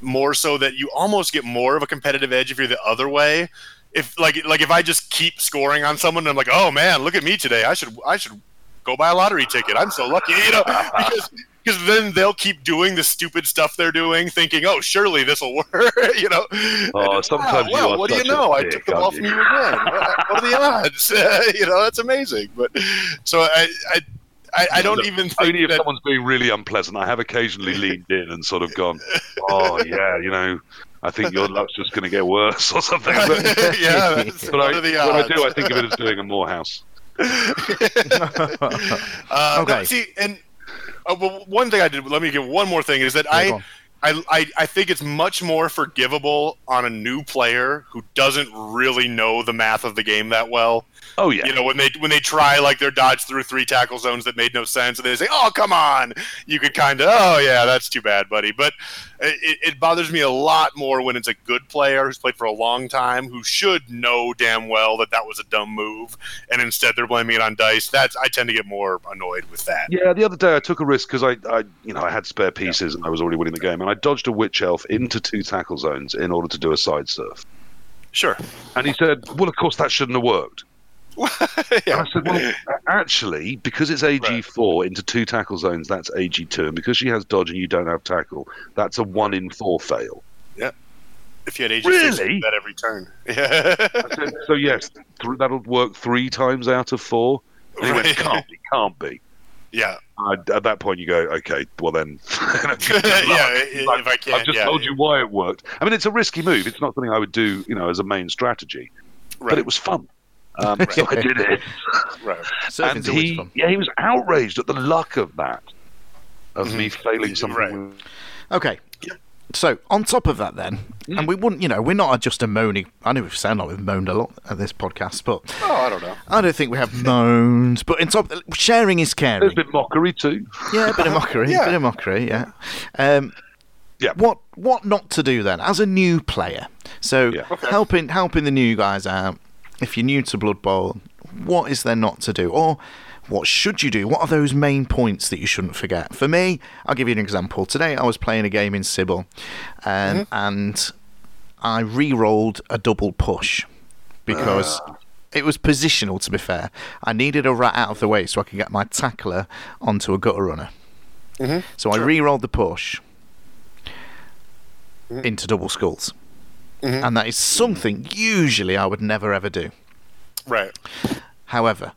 more so that you almost get more of a competitive edge if you're the other way if like like if I just keep scoring on someone I'm like oh man look at me today I should I should go buy a lottery ticket I'm so lucky you know because because then they'll keep doing the stupid stuff they're doing, thinking, "Oh, surely this will work," you know. Oh, And, sometimes wow, you well, what do you know? I took the ball from you again. what what are the odds? you know, that's amazing. But so I, I, I, I don't Look, even think only if that. someone's being really unpleasant. I have occasionally leaned in and sort of gone, "Oh yeah, you know, I think your luck's just going to get worse or something." But, yeah, but I, are the when I do, I think of it as doing a Morehouse. Uh, Okay. no, see, and uh, well, one thing I did. Let me give one more thing is that Yeah, go I, on. I, I, I think it's much more forgivable on a new player who doesn't really know the math of the game that well. Oh yeah, You know, when they when they try like their dodge through three tackle zones that made no sense, and they say, "Oh, come on," you could kind of, "Oh yeah, that's too bad, buddy." But it, it bothers me a lot more when it's a good player who's played for a long time who should know damn well that that was a dumb move, and instead they're blaming it on dice. That's I tend to get more annoyed with that. Yeah, the other day I took a risk because I, I, you know, I had spare pieces and I was already winning the game, and I dodged a witch elf into two tackle zones in order to do a side surf. Sure. And he said, "Well, of course that shouldn't have worked." Yeah. I said, "Well, actually, because it's AG four into two tackle zones, that's AG two, and because she has dodge and you don't have tackle, that's a one in four fail." Yeah. If you had AG six, Really? that every turn. Yeah. Said, so yes, th- that'll work three times out of four. And he Right. went, "Can't be, can't be." Yeah. Uh, at that point, you go, okay, well then. yeah. If I can, I've just yeah. told you why it worked. I mean, it's a risky move. It's not something I would do, you know, as a main strategy. Right. But it was fun. Um, so I did it. right. and Surfing's always he, fun. yeah, he was outraged at the luck of that, of me Mhm. failing something. Right. with- Okay. So on top of that, then, Hmm. and we wouldn't, you know, we're not just a moaning. I know we sound like we've moaned a lot at this podcast, but Oh, I don't know. I don't think we have moans, But in top, sharing is caring. There's been mockery too. Yeah, a bit of mockery, Yeah. a bit of mockery, yeah. Um, Yeah. What what not to do then as a new player? So Yeah. Okay. helping helping the new guys out. If you're new to Blood Bowl, what is there not to do, or what should you do? What are those main points that you shouldn't forget? For me, I'll give you an example. Today I was playing a game in Sybil, um, and I re-rolled a double push because it was positional. To be fair, I needed a rat out of the way so I could get my tackler onto a gutter runner. Mhm. So I re-rolled the push into double skulls, Mhm. and that is something usually I would never ever do. Right. However,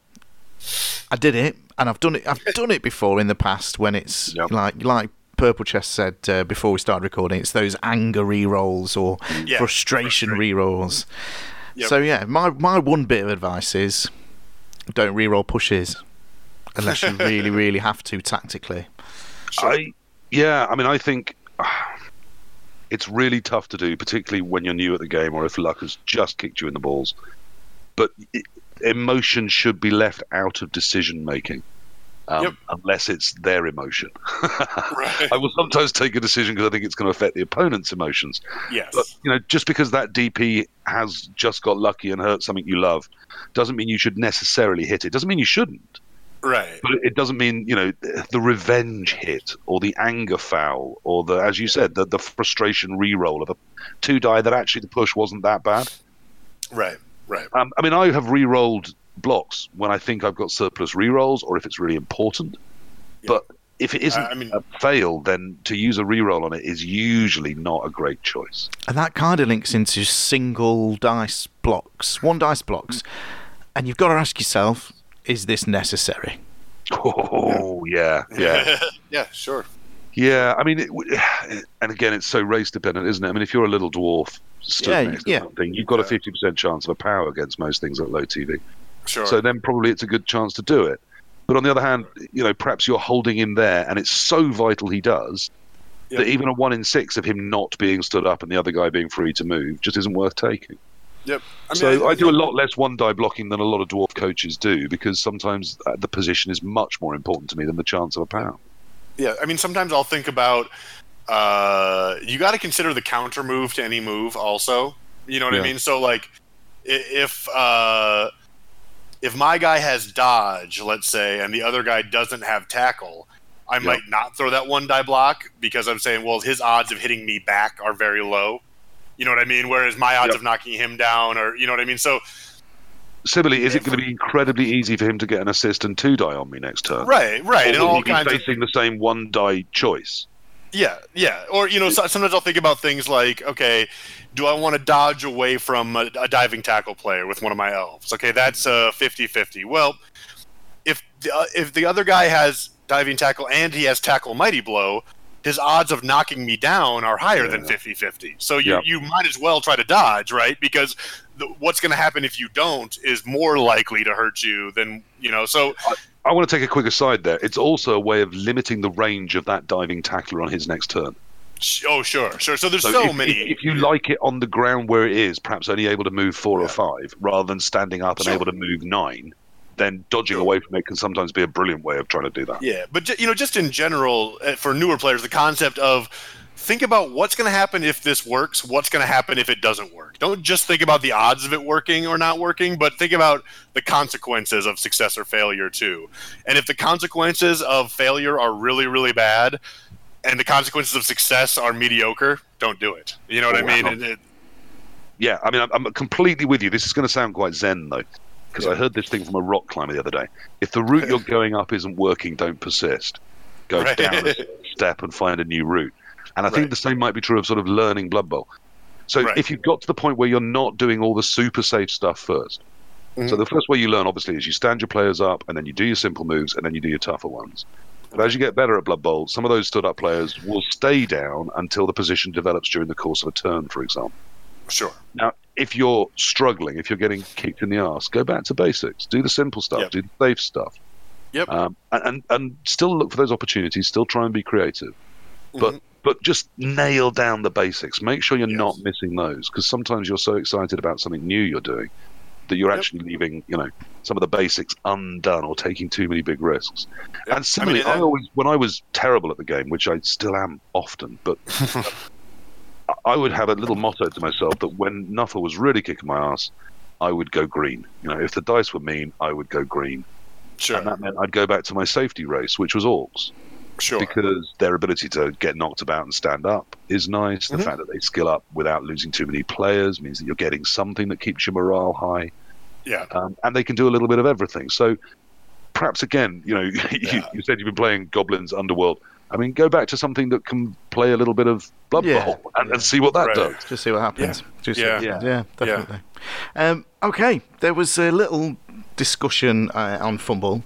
I did it, and I've done it. I've done it before in the past when it's Yep. like like Purple Chest said uh, before we started recording. It's those anger re-rolls or Yeah, frustration frustration. re-rolls. Yep. So yeah, my my one bit of advice is don't re-roll pushes unless you really really have to tactically. Sure. I, yeah, I mean, I think it's really tough to do, particularly when you're new at the game or if luck has just kicked you in the balls. But i emotion should be left out of decision making. Um, Yep. Unless it's their emotion. Right. I will sometimes take a decision because I think it's going to affect the opponent's emotions. yes. But you know, just because that DP has just got lucky and hurt something you love, doesn't mean you should necessarily hit it. Doesn't mean you shouldn't. Right. But it doesn't mean you know the revenge hit or the anger foul or the, as you said, the the frustration re-roll of a two die that actually the push wasn't that bad. Right. Right. Um, I mean, I have re-rolled blocks when I think I've got surplus re-rolls or if it's really important. Yeah. But if it isn't I mean- a fail, then to use a re-roll on it is usually not a great choice. And that kind of links into single dice blocks, one dice blocks, and you've got to ask yourself: Is this necessary? Oh yeah, yeah. yeah. Sure. Yeah, I mean, it, and again, it's so race dependent, isn't it? I mean, if you're a little dwarf stood Yeah, next to yeah. something, you've got a fifty percent chance of a power against most things at low TV. Sure. So then probably it's a good chance to do it. But on the other hand, you know, perhaps you're holding him there, and it's so vital he does Yeah. that even a one in six of him not being stood up and the other guy being free to move just isn't worth taking. Yep. I mean, so I, do a lot less one die blocking than a lot of dwarf coaches do because sometimes uh, the position is much more important to me than the chance of a power. Yeah, I mean, sometimes I'll think about. Uh, you got to consider the counter move to any move, also. You know what Yeah. I mean? So, like, if uh, if my guy has dodge, let's say, and the other guy doesn't have tackle, I might not throw that one die block because I'm saying, well, his odds of hitting me back are very low. You know what I mean? Whereas my odds Yep. of knocking him down, or you know what I mean? So, Similarly, is it going to be incredibly easy for him to get an assist and two die on me next turn? right, right, Or and will all he be kinds of facing the same one die choice? Yeah, yeah. Or, you know, sometimes I'll think about things like, okay, do I want to dodge away from a, a diving tackle player with one of my elves? Okay, that's a 50 50. Well, if the, uh, if the other guy has diving tackle and he has tackle mighty blow, his odds of knocking me down are higher than Yeah. 50 50. So you, Yeah. you might as well try to dodge, right? Because the, what's going to happen if you don't is more likely to hurt you than, you know, so I want to take a quick aside there. It's also a way of limiting the range of that diving tackler on his next turn. oh, sure, sure. So there's So, so, if, many. if, if you like it on the ground where it is, perhaps only able to move four or five, rather than standing up and Sure. able to move nine, then dodging away from it can sometimes be a brilliant way of trying to do that. Yeah, but you know, just in general, uh, for newer players, the concept of think about what's going to happen if this works, what's going to happen if it doesn't work. Don't just think about the odds of it working or not working, but think about the consequences of success or failure too. And if the consequences of failure are really, really bad, and the consequences of success are mediocre, don't do it. You know what I Oh, mean? wow. And it- Yeah, I mean, I'm, I'm completely with you. This is going to sound quite zen, though, because I heard this thing from a rock climber the other day. If the route you're going up isn't working, don't persist. Go Right. down a step and find a new route. And I think the same might be true of sort of learning Blood Bowl. So Right. if you've got to the point where you're not doing all the super safe stuff first, So mm-hmm. the first way you learn, obviously, is you stand your players up, and then you do your simple moves, and then you do your tougher ones. But as you get better at Blood Bowl, some of those stood up players will stay down until the position develops during the course of a turn, for example. Sure. Now, if you're struggling, if you're getting kicked in the ass, go back to basics. Do the simple stuff. Yep. Do the safe stuff. Yep. Um, and, and still look for those opportunities. Still try and be creative, but Mhm. but just nail down the basics. Make sure you're Yes. not missing those because sometimes you're so excited about something new you're doing that you're Yep. actually leaving you know some of the basics undone or taking too many big risks. Yep. And similarly, I, that- always when I was terrible at the game, which I still am often, but I would have a little motto to myself that when Nuffle was really kicking my ass, I would go green. You know, if the dice were mean, I would go green, sure. and that meant I'd go back to my safety race, which was orcs, sure. because their ability to get knocked about and stand up is nice. The Mhm. fact that they skill up without losing too many players means that you're getting something that keeps your morale high, yeah. um, and they can do a little bit of everything. So perhaps again, you know, you, Yeah. you said you've been playing Goblins Underworld. I mean, go back to something that can play a little bit of Blood Yeah, Bowl and, yeah. and see what that Right. does. Just see what happens. Just see Yeah. Yeah. happens. yeah, definitely. Um, okay, there was a little discussion uh, on FUMBBL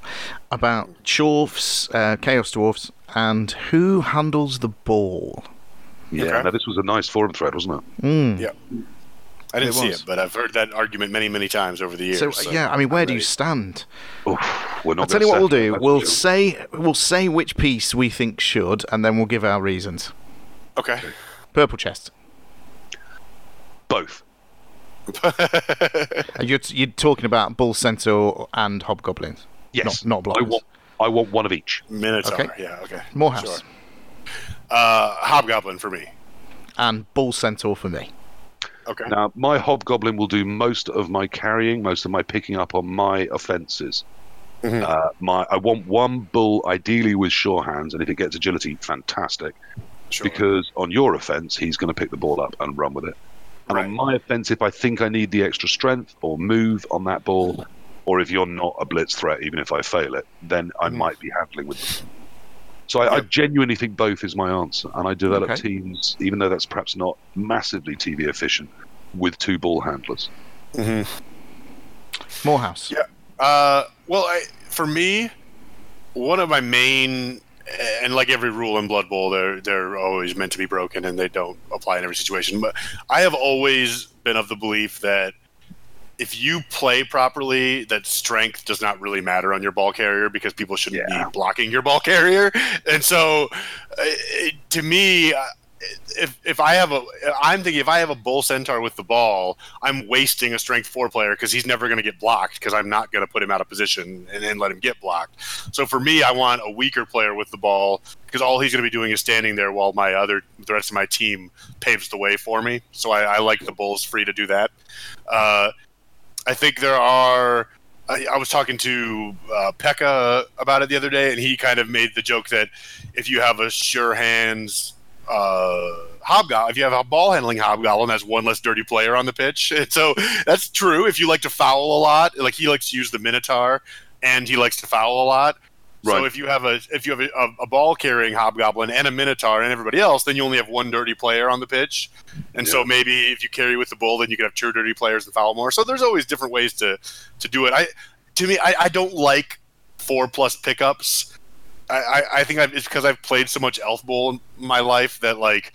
about dwarfs, uh, Chaos Dwarfs, and who handles the ball. Yeah. Okay. Now this was a nice forum thread, wasn't it? Mm. Yeah. I didn't It see was. it, but I've heard that argument many, many times over the years. So, uh, yeah, I mean, where do you stand? Oof, we're not I'll tell you what we'll do. We'll for say we'll say which piece we think should, and then we'll give our reasons. Okay. Purple chest. both. You're, you're talking about Bull Centaur and Hobgoblins. Yes, Not- not I want. I want one of each. Minotaur. Okay. Yeah. Okay. Morehouse. Sure. Uh, Hobgoblin for me. And Bull Centaur for me. Okay. Now, my hobgoblin will do most of my carrying, most of my picking up on my offences. Mhm. Uh, my, I want one bull, ideally with sure hands, and if it gets agility, fantastic. Sure. Because on your offence, he's going to pick the ball up and run with it. And on my offence, if I think I need the extra strength or move on that ball, or if you're not a blitz threat, even if I fail it, then I Mhm. might be handling with them. So I, I genuinely think both is my answer, and I develop Okay. teams, even though that's perhaps not massively TV efficient, with two ball handlers. Mhm. Morehouse. Yeah. Uh, well, I, for me, one of my main and like every rule in Blood Bowl, they're they're always meant to be broken and they don't apply in every situation. But I have always been of the belief that if you play properly, that strength does not really matter on your ball carrier because people shouldn't Yeah. be blocking your ball carrier. And so, uh, to me, uh, if if I have a, I'm thinking if I have a bull centaur with the ball, I'm wasting a strength four player because he's never going to get blocked because I'm not going to put him out of position and then let him get blocked. So for me, I want a weaker player with the ball because all he's going to be doing is standing there while my other the rest of my team paves the way for me. So I, I like the bulls free to do that. Uh, I think there are. I, I was talking to uh, Pekka about it the other day, and he kind of made the joke that if you have a sure hands uh, hobgoblin, if you have a ball handling hobgoblin, that's one less dirty player on the pitch. And so that's true. If you like to foul a lot, like he likes to use the Minotaur, and he likes to foul a lot. So if you have a if you have a, a, ball carrying hobgoblin and a minotaur and everybody else, then you only have one dirty player on the pitch. And so maybe if you carry with the bull, then you could have two dirty players and foul more. So there's always different ways to to do it. I to me, I, I don't like four plus pickups. I, I, I think I've, it's because I've played so much Elf Bowl in my life that like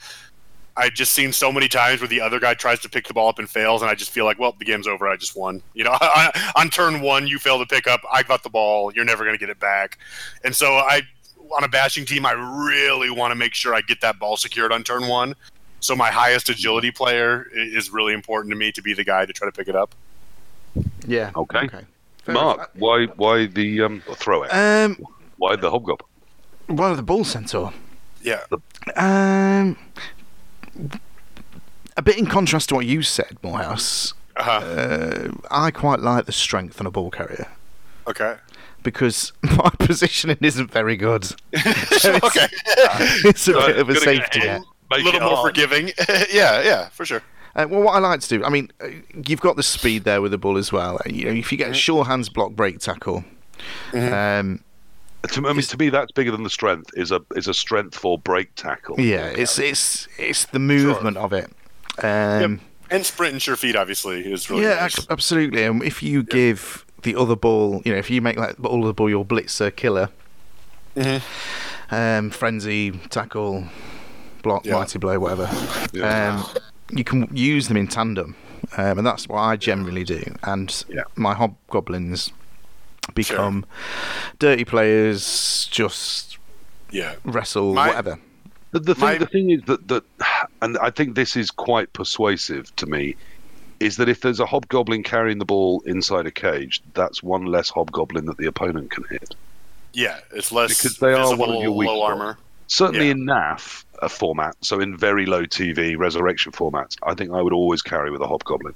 I've just seen so many times where the other guy tries to pick the ball up and fails, and I just feel like, well, the game's over. I just won. You know, on, on turn one, you fail to pick up. I got the ball. You're never going to get it back. And so I, on a bashing team, I really want to make sure I get that ball secured on turn one. So my highest agility player is really important to me to be the guy to try to pick it up. Yeah. Okay. Fair Mark, enough. why why the um, throw it? Um, Why the hobgoblin? Why the ball centaur? Yeah. Um, a bit in contrast to what you said, Morehouse. Uh-huh. Uh, I quite like the strength on a ball carrier Okay. because my positioning isn't very good. okay. It's a So, bit of a safety net. A little more hard. forgiving. yeah, yeah, for sure. Uh, well, what I like to do, I mean, uh, you've got the speed there with the ball as well. Uh, You know, if you Mm-hmm. get sure hands block break tackle, um, To, I mean, to me, that's bigger than the strength. Is a is a strength for break tackle. yeah, it's it's it's the movement of it. Um, And sprint and sure feet obviously is really yeah, nice. absolutely. And if you give the other ball, you know, if you make that other ball your blitzer killer, Mm-hmm. um, frenzy, tackle, block, Yeah. mighty blow, whatever, Yeah. um, you can use them in tandem, um, and that's what I generally do. And Yeah. my hobgoblins become dirty players, just Yeah. wrestle, My- whatever. The, the thing, My- the thing is that that, and I think this is quite persuasive to me, is that if there's a hobgoblin carrying the ball inside a cage, that's one less hobgoblin that the opponent can hit. Yeah, it's less Because they are visible, one of your weak low armor. Certainly Yeah. in NAF a uh, format, so in very low TV resurrection formats, I think I would always carry with a hobgoblin.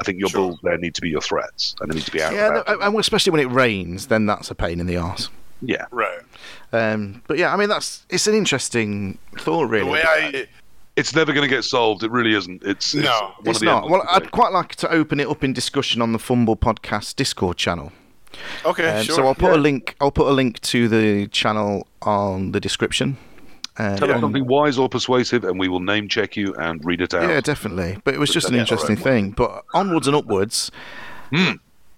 I think your Sure. bulls there need to be your threats, and they need to be out. Yeah, and and especially when it rains, then that's a pain in the ass. yeah. Right. Um, but yeah, I mean that's it's an interesting thought, really. The way I It's never going to get solved. It really isn't. It's, it's No, one it's not. Well, I'd quite like to open it up in discussion on the FUMBBL Podcast Discord channel. okay, Um, sure. So I'll put yeah. a link. I'll put a link to the channel on the description. Uh, Tell us on- something wise or persuasive, and we will name check you and read it out. Yeah, definitely. But it was just an interesting thing. But onwards and upwards, Hmm.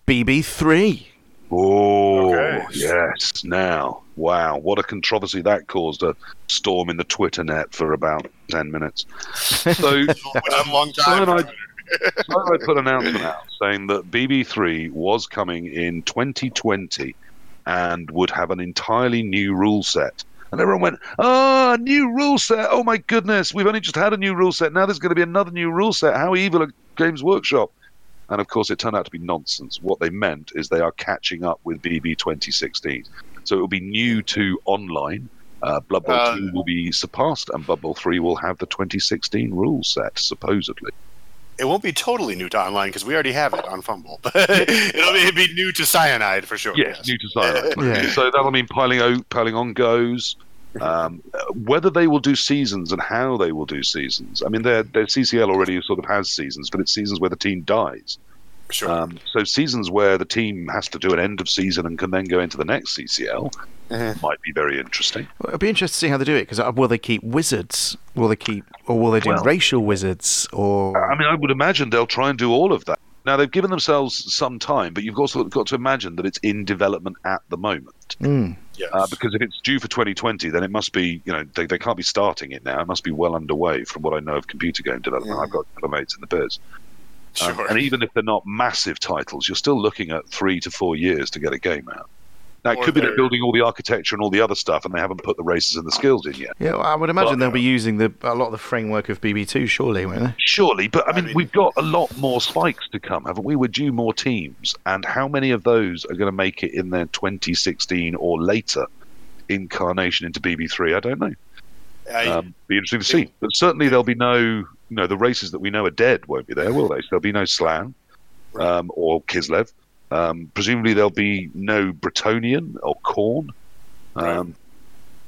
BB3. Oh, Okay. yes. Now, wow, what a controversy that caused a storm in the Twitter net for about 10 minutes. So, Which is a long time. Simon, I, I put an announcement out saying that BB3 was coming in 2020 and would have an entirely new rule set. And everyone went, ah, new rule set. Oh my goodness, we've only just had a new rule set. Now there's going to be another new rule set. How evil are Games Workshop? And of course, it turned out to be nonsense. What they meant is they are catching up with BB 2016. So it will be new to online. Uh, Blood Bowl Uh, 2 will be surpassed, and Blood Bowl 3 will have the 2016 rule set, supposedly. It won't be totally new to online because we already have it on Fumble. But it'll be, it'd be new to Cyanide for sure. Yes, new to cyanide. Yeah. So that'll mean piling out, piling on goes. Um, whether they will do seasons and how they will do seasons. I mean, their their CCL already sort of has seasons, but it's seasons where the team dies. Sure. Um, so seasons where the team has to do an end of season and can then go into the next CCL Mhm. might be very interesting. Well, It'd be interesting to see how they do it because will they keep wizards? Will they keep, or will they do Well- racial wizards? Or I mean, I would imagine they'll try and do all of that. Now they've given themselves some time, but you've also got to imagine that it's in development at the moment. Mm. yes. Uh, because if it's due for 2020, then it must be, you know, they, they can't be starting it now. It must be well underway from what I know of computer game development. Mm. I've got a mates in the biz. Um, sure. and even if they're not massive titles, you're still looking at three to four years to get a game out. Now, it Or could be they're- they're building all the architecture and all the other stuff, and they haven't put the races and the skills in yet. Yeah, well, I would imagine But- they'll be using the a lot of the framework of BB2, surely, won't they? Surely, but I I mean, mean- we've got a lot more spikes to come, haven't we? We're due more teams, and how many of those are going to make it in their 2016 or later incarnation into BB3? I don't know. I, Um, be interesting to see. But certainly there'll be no, you know, the races that we know are dead won't be there, will they? So there'll be no Slann um, or Kislev. Um, presumably there'll be no Bretonnian or Khorne. Um,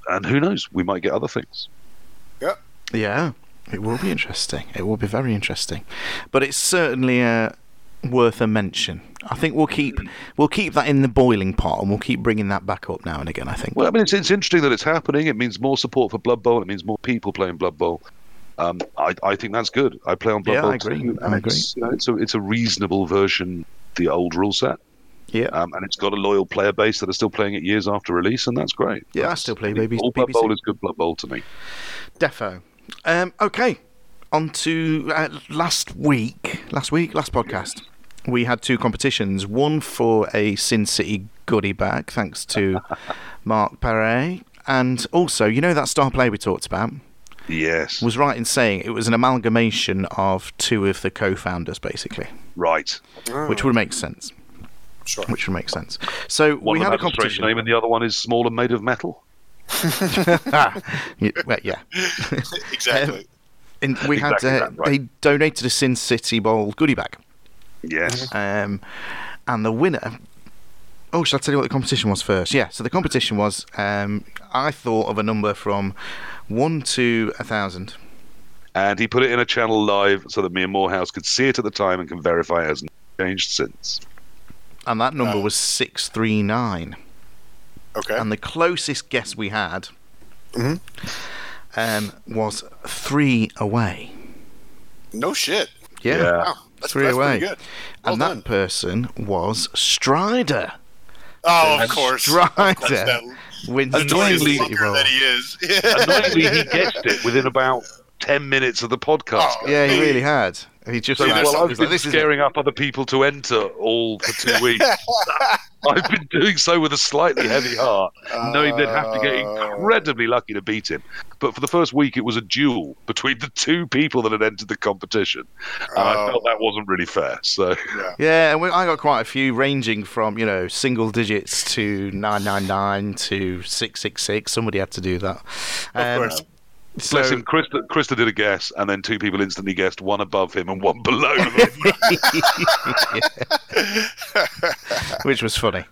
And who knows? We might get other things. Yeah. Yeah, it will be interesting. It will be very interesting, but it's certainly uh, worth a mention. I think we'll keep we'll keep that in the boiling pot, and we'll keep bringing that back up now and again. I think. Well, I mean, it's, it's interesting that it's happening. It means more support for Blood Bowl. It means more people playing Blood Bowl. Um, I, I think that's good. I play on Blood Yeah, Bowl I agree. I agree. It's, you know, it's, a, it's a reasonable version the old rule set. yeah, Um, and it's got a loyal player base that are still playing it years after release, and that's great. Yeah, I still play Baby- All Blood Bowl is good Blood Bowl to me. defo. Um, okay, on to uh, last week. Last week, last podcast. We had two competitions. One for a Sin City goodie bag, thanks to Mark Perret, and also, you know that star play we talked about. Yes. was right in saying it was an amalgamation of two of the co-founders, basically, Right. oh, which would make sense. sure. Which would make sense. So One we of had a them has a strange competition. name, and the other one is small and made of metal. yeah, well, yeah. exactly. And we had Exactly uh, that, right. they donated a Sin City Bowl goodie bag, Yes. um, and the winner. Oh, shall I tell you what the competition was first? Yeah. So the competition was. Um, I thought of a number from one to a thousand. And he put it in a channel live so that me and Morehouse could see it at the time and can verify it hasn't changed since. And that number Oh. was 639. okay. And the closest guess we had Mhm. um, was three away. no shit. Yeah, Yeah. Wow, that's, Three that's away. pretty good. Well and done. that person was Strider. Oh, of course. Strider Of course, that wins notorious Annoyingly- City fucker that he is. Annoyingly, he guessed it within about ten minutes of the podcast. Oh, Yeah, he really had. He just So Yeah, while there's I've been like, this is scaring up other people to enter all for two weeks, I've been doing so with a slightly heavy heart, knowing they'd have to get Uh, incredibly lucky to beat him. But for the first week, it was a duel between the two people that had entered the competition, and I Oh. felt that wasn't really fair. So Yeah. Yeah, and we, I got quite a few ranging from you know single digits to nine nine nine to six six six. Somebody had to do that. Um, course. So, bless him, Christer, Christer did a guess, and then two people instantly guessed, one above him and one below him. which was funny.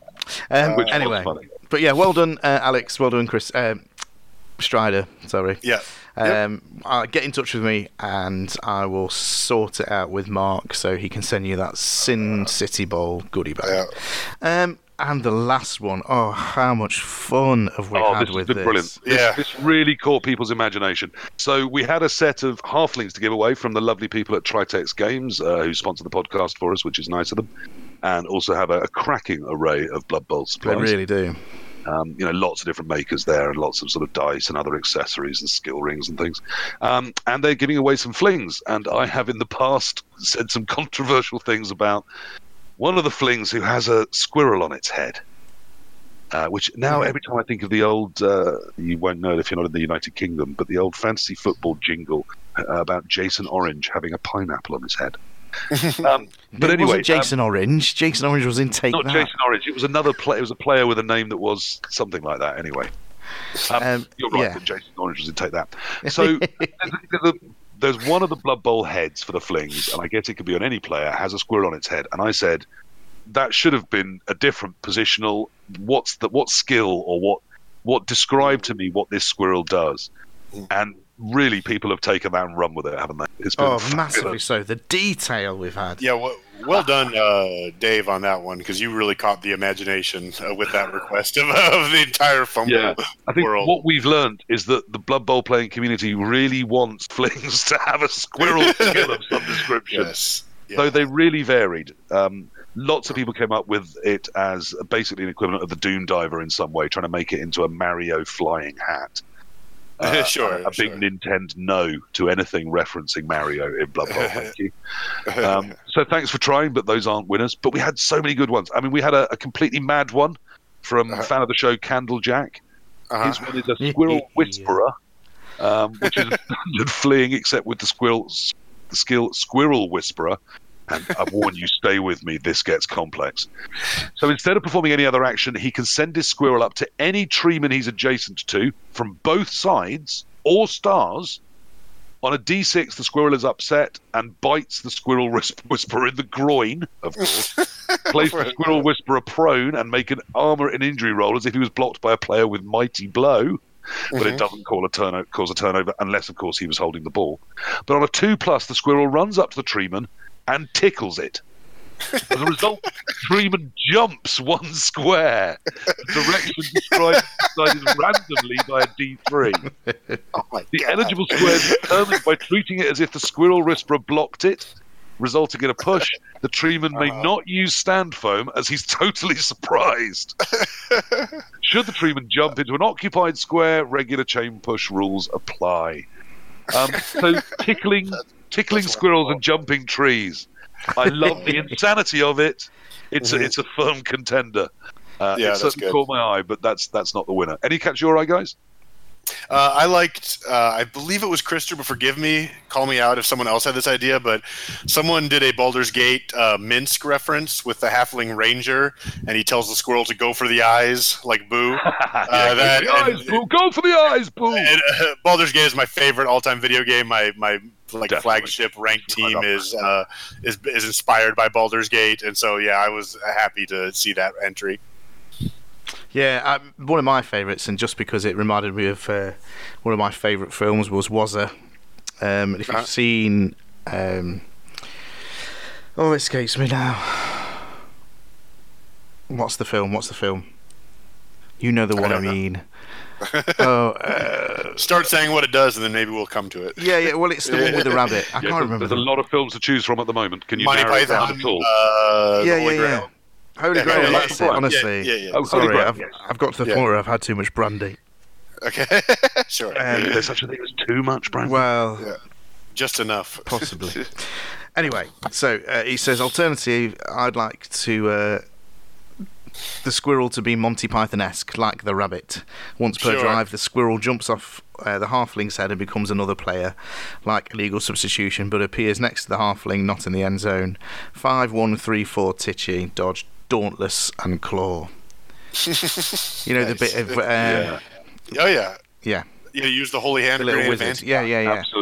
Um, Which was anyway, funny. but yeah, well done, uh, Alex. Well done, Chris um, Strider. Sorry. Yeah. Um, uh, get in touch with me and I will sort it out with Mark so he can send you that Sin City Bowl goodie bag. Um, and the last one, oh, how much fun have we oh, had this with this? brilliant. Yeah. this really caught people's imagination. So we had a set of halflings to give away from the lovely people at Tritex Games, uh, who sponsor the podcast for us, which is nice of them, and also have a, a cracking array of Blood Bowl They really do. Um, you know, lots of different makers there, and lots of sort of dice and other accessories and skill rings and things. Um, and they're giving away some flings. And I have in the past said some controversial things about one of the flings who has a squirrel on its head. Uh, which now, every time I think of the old, uh, you won't know it if you're not in the United Kingdom, but the old fantasy football jingle uh, about Jason Orange having a pineapple on his head. Um, but it anyway, wasn't Jason Orange. Jason Orange was in Take not That. Jason Orange. It was another play. It was a player with a name that was something like that. Anyway, um, Um, you're right. yeah. that Jason Orange was in take that. So there's, a- there's one of the Blood Bowl heads for the flings, and I guess it could be on any player. Has a squirrel on its head, and I said that should have been a different positional. What's the what skill or what what describe to me what this squirrel does? And really, people have taken that and run with it, haven't they? It's been Oh, fabulous. massively so. The detail we've had. Yeah, well, well done, uh, Dave, on that one because you really caught the imagination uh, with that request of, of the entire FUMBBL Yeah, I think world. what we've learned is that the Blood Bowl playing community really wants flings to have a squirrel skill of some description. yes. Yeah. Though they really varied. Um, lots of people came up with it as basically an equivalent of the Doom Diver in some way, trying to make it into a Mario flying hat. Uh, Sure, A, a sure. big Nintendo no to anything referencing Mario in Blood Bowl. Thank you. Um, so thanks for trying, but those aren't winners. But we had so many good ones. I mean, we had a, a completely mad one from Uh-huh. fan of the show, Candlejack. Uh-huh. His one is a squirrel whisperer, um, which is a standard fleeing, except with the squirrel, the skill squirrel whisperer. And I warn you, stay with me. This gets complex. So instead of performing any other action, he can send his squirrel up to any treeman he's adjacent to from both sides or stars. On a d6, the squirrel is upset and bites the squirrel whis- whisperer in the groin, of course. Place the squirrel whisperer prone and make an armor and injury roll as if he was blocked by a player with mighty blow. But it mm-hmm. doesn't call a turno- cause a turnover unless, of course, he was holding the ball. But on a two plus, the squirrel runs up to the treeman and tickles it. As a result, the treeman jumps one square. The direction described decided randomly by a D3. Oh The God. eligible square is determined by treating it as if the squirrel whisperer blocked it, resulting in a push. The treeman may Uh-huh. not use stand firm as he's totally surprised. Should the treeman jump into an occupied square, regular chain push rules apply. Um, so tickling, tickling squirrels and jumping trees. I love the insanity of it. It's a, it's a firm contender. Uh, Yeah, it certainly good. caught my eye, but that's that's not the winner. Any catch your eye, guys? Uh, I liked, uh, I believe it was Christer, but forgive me, call me out if someone else had this idea, but someone did a Baldur's Gate uh, Minsc reference with the Halfling Ranger, and he tells the squirrel to go for the eyes, like Boo. Yeah, that- go for the eyes, boo! Go for the eyes, boo! And, uh, Baldur's Gate is my favorite all-time video game. My my like Definitely. flagship ranked team is uh, is is inspired by Baldur's Gate, and so yeah, I was happy to see that entry. Yeah, um, one of my favourites, and just because it reminded me of uh, one of my favourite films was Wazza. Um, if you've Uh-huh. seen, um, oh, it escapes me now. What's the film? What's the film? You know the I one I, don't know. Mean. oh, uh, Start saying what it does, and then maybe we'll come to it. yeah, yeah. Well, it's the one with the rabbit. I Yeah, can't remember. There's the- a lot of films to choose from at the moment. Can you Monty narrow it down at all? Uh, yeah, the Holy yeah, yeah. Holy Yeah, Grail, yeah, that's yeah, it. Honestly, Yeah, yeah. Oh, sorry, I've, yes. I've got to the Yeah. point where I've had too much brandy. Okay. sure. Um, There's such a thing as too much, brandy. Well, Yeah. Just enough. possibly. Anyway, so uh, he says, alternative, I'd like to uh, the squirrel to be Monty Python-esque, like the rabbit. Once per Sure. drive, the squirrel jumps off uh, the halfling's head and becomes another player, like illegal substitution, but appears next to the halfling, not in the end zone. Five, one, three, four, Titchy, dodge, dauntless, and claw. You know the bit of uh, yeah, Oh yeah. yeah, Yeah. Use the holy hand the to little create wizard. advantage. Yeah, yeah, yeah. absolutely.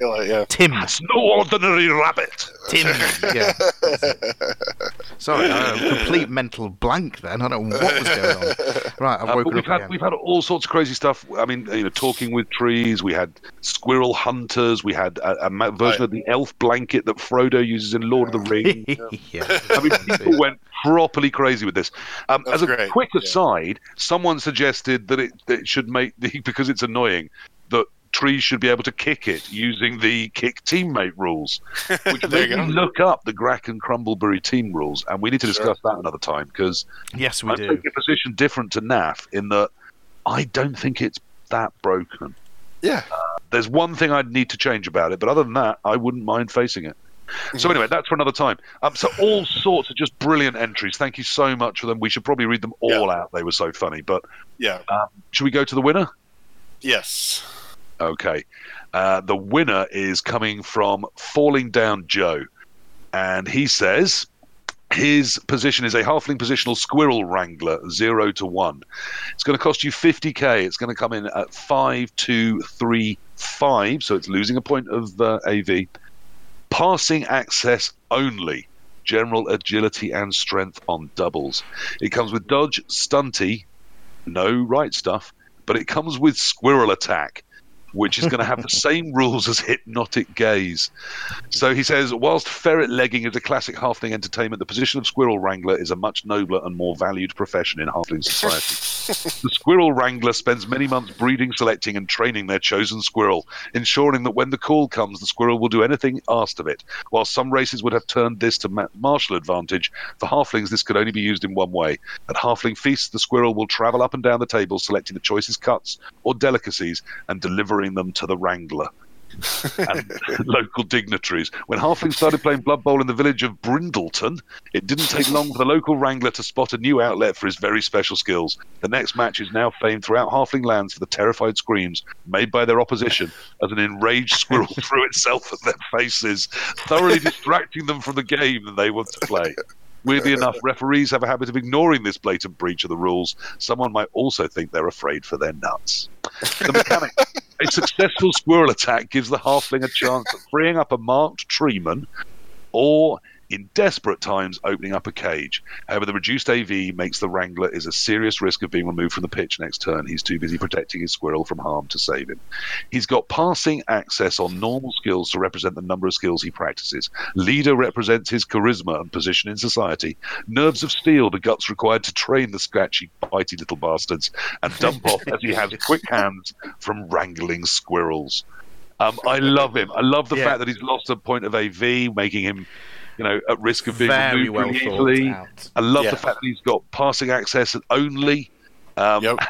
To kill it, Yeah. Tim, It's no ordinary rabbit. Tim. Yeah. Sorry, I had a complete mental blank then. I don't know what was going on. Right, I've Uh, we've up had again. we've had all sorts of crazy stuff. I mean, you know, talking with trees. We had squirrel hunters. We had a, a version Right. of the elf blanket that Frodo uses in Lord of the Rings. yeah. I mean, people went properly crazy with this. Um, as a great, quick yeah. aside, someone suggested that it, that it should make the because it's annoying that trees should be able to kick it using the kick teammate rules, which made me look up the Grak and Crumbleberry team rules, and we need to Sure. discuss that another time because Yes, we I'm do. taking a position different to NAF in that I don't think it's that broken. Yeah. Uh, there's one thing I'd need to change about it, but other than that, I wouldn't mind facing it. So mhm. anyway, that's for another time. Um, so all sorts of just brilliant entries. Thank you so much for them. We should probably read them all out. They were so funny. But Yeah. Um, should we go to the winner? Yes. Okay. Uh, the winner is coming from Falling Down Joe. And he says his position is a halfling positional squirrel wrangler, zero to one. It's going to cost you 50k. It's going to come in at five, two, three, five. So it's losing a point of uh, AV. Passing access only. General agility and strength on doubles. It comes with dodge, stunty, no right stuff, but it comes with squirrel attack, which is going to have the same rules as hypnotic gaze. So he says, whilst ferret legging is a classic halfling entertainment, the position of squirrel wrangler is a much nobler and more valued profession in halfling society. the squirrel wrangler spends many months breeding, selecting, and training their chosen squirrel, ensuring that when the call comes, the squirrel will do anything asked of it. While some races would have turned this to ma- martial advantage, for halflings this could only be used in one way. At halfling feasts, the squirrel will travel up and down the table, selecting the choicest cuts or delicacies and delivering them to the wrangler. and local dignitaries. When Halfling started playing Blood Bowl in the village of Brindleton, it didn't take long for the local wrangler to spot a new outlet for his very special skills. The next match is now famed throughout Halfling lands for the terrified screams made by their opposition as an enraged squirrel threw itself at their faces, thoroughly distracting them from the game that they want to play. Weirdly enough, referees have a habit of ignoring this blatant breach of the rules. Someone might also think they're afraid for their nuts. The mechanic. A successful squirrel attack gives the halfling a chance of freeing up a marked treeman or, in desperate times, opening up a cage. However, the reduced AV makes the wrangler is a serious risk of being removed from the pitch next turn. He's too busy protecting his squirrel from harm to save him. He's got passing access on normal skills to represent the number of skills he practices. Leader represents his charisma and position in society. Nerves of steel, the guts required to train the scratchy, bitey little bastards, and dump off as he has quick hands from wrangling squirrels. Um, I love him. I love the Yeah. fact that he's lost a point of AV, making him, you know, at risk of being Very removed well really thought easily. out. I love Yeah. the fact that he's got passing access and only. Um, Yep.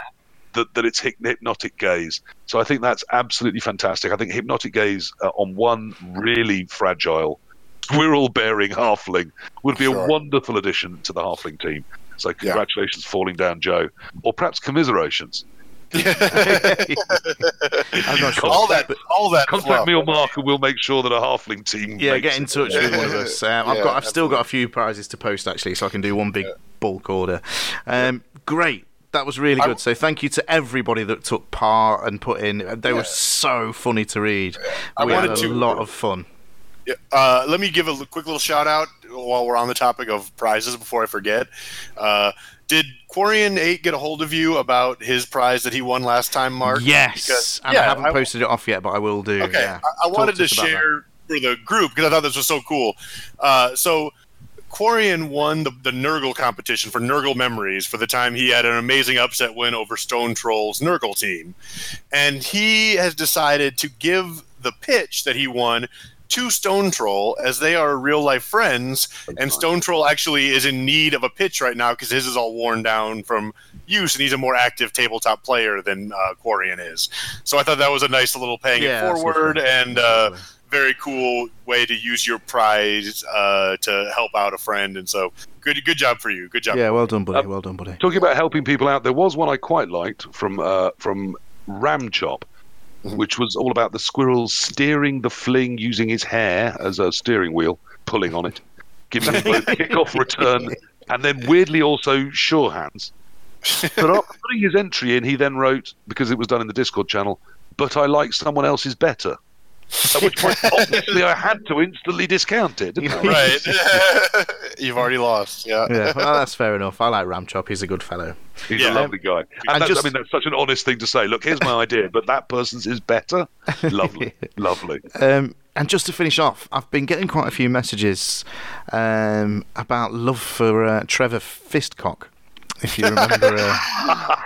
That, that it's hypnotic gaze. So I think that's absolutely fantastic. I think hypnotic gaze uh, on one really fragile squirrel bearing halfling would be Sure. a wonderful addition to the halfling team. So Yeah. congratulations, falling down, Joe, or perhaps commiserations. I'm not sure. all that, all that. Contact fluff. me or Mark, and we'll make sure that a halfling team. Yeah, makes get in it. touch with one of us. Um, I've Yeah, got, I've still got a few prizes to post actually, so I can do one big bulk order. Um, great. That was really I- good. So thank you to everybody that took part and put in. They were so funny to read. I we had a to- lot of fun. Yeah, Uh, let me give a l- quick little shout out while we're on the topic of prizes before I forget. Uh, did Quarian 8 get a hold of you about his prize that he won last time, Mark? Yes, Because- and yeah, I haven't I- posted it off yet, but I will do. Okay, yeah. I, I wanted to that. share for the group because I thought this was so cool. Uh, so Quarian won the, the Nurgle competition for Nurgle Memories for the time he had an amazing upset win over Stone Troll's Nurgle team. And he has decided to give the pitch that he won to Stone Troll as they are real life friends. and Stone Troll actually is in need of a pitch right now because his is all worn down from use and he's a more active tabletop player than uh, Quarian is. So I thought that was a nice little paying Yeah, it forward lovely. and uh, very cool way to use your prize uh, to help out a friend. And so good, good job for you. Good job. Yeah, well done, buddy. Um, well done, buddy. Talking about helping people out, there was one I quite liked from uh, from Ram Which was all about the squirrel steering the fling using his hair as a steering wheel, pulling on it, giving him both kick-off return, and then weirdly also sure hands. But after putting his entry in, he then wrote because it was done in the Discord channel. But I like someone else's better. At which point, obviously, I had to instantly discount it. Right. You've already lost. Yeah. Yeah, well, that's fair enough. I like Ramchop. He's a good fellow. He's Yeah. a lovely guy. And, And that's, just- I mean, that's such an honest thing to say. Look, here's my idea, but that person's is better. Lovely, lovely. Um, and just to finish off, I've been getting quite a few messages um, about love for uh, Trevor Fistcock. If you remember, uh,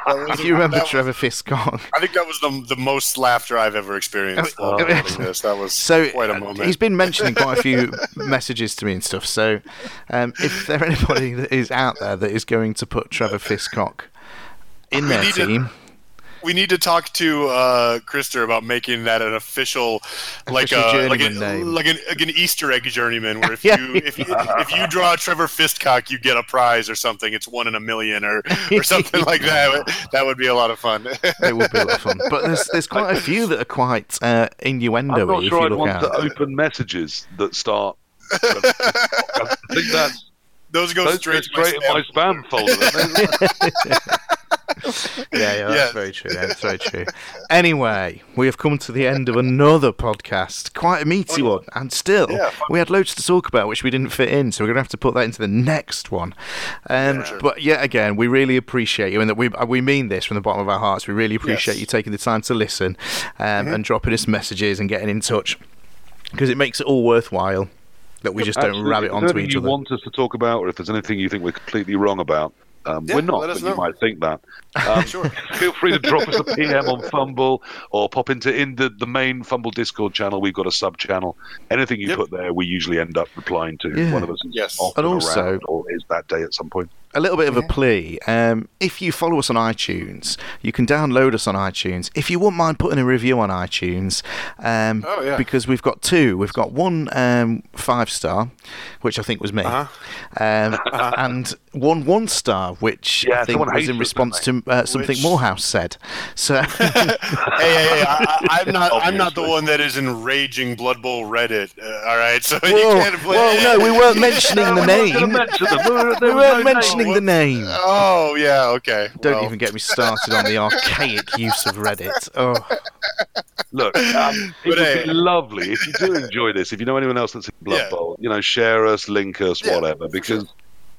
if you remember that was- Trevor Fistcock. I think that was the, the most laughter I've ever experienced Oh, this. That was So quite a uh, moment. he's been mentioning quite a few messages to me and stuff. So um, if there anybody that is out there that is going to put Trevor Fistcock in We their need to- team, we need to talk to uh, Christer about making that an official, like Official a like, a, like an, like an Easter egg journeyman, where if Yeah. you if you if you draw Trevor Fistcock, you get a prize or something. It's one in a million or or something like that. That would be a lot of fun. it would be a lot of fun. But there's there's quite a few that are quite uh, innuendo I'm not if sure you I'd look want at. to open messages that start. I think that's Those go those straight go straight in my spam folder. Yeah, yeah, that's Yes. very true. Yeah, that's very true. Anyway, we have come to the end of another podcast. Quite a meaty one. And still, Yeah, we had loads to talk about, which we didn't fit in, so we're going to have to put that into the next one. Um, Yeah, sure. But yet again, we really appreciate you, and that we, uh, we mean this from the bottom of our hearts. We really appreciate Yes. you taking the time to listen um, and dropping us messages and getting in touch because it makes it all worthwhile that we just don't Absolutely. rabbit onto each you other. want us to talk about, or if there's anything you think we're completely wrong about, um, Yeah, we're not, let us but you might think that. Um, Sure. Feel free to drop us a PM on FUMBBL or pop into in the, the main FUMBBL Discord channel. We've got a sub channel. Anything you Yep. put there, we usually end up replying to. Yeah. One of us is Yes. off And and also- or is that day at some point. A little bit of a plea. Um, if you follow us on iTunes, you can download us on iTunes. If you wouldn't mind putting a review on iTunes, um, Oh, yeah. because we've got two. We've got one um, five star, which I think was me, Uh-huh. um, and one one star, which Yeah, I think was in us, response to uh, something Which- Morehouse said. So hey, hey, hey! I, I, I'm not. I'm not the one that is in raging Blood Bowl Reddit. Uh, all right, so you can't play. whoa, no, we weren't mentioning the We're not gonna name. mention them. There- We weren't no name. mentioning the name. Oh yeah, okay. Don't well, even get me started on the archaic use of Reddit. Oh. Look, um, it But, would hey. be lovely if you do enjoy this. If you know anyone else that's in Blood Yeah. Bowl, you know, share us, link us, Yeah, whatever, because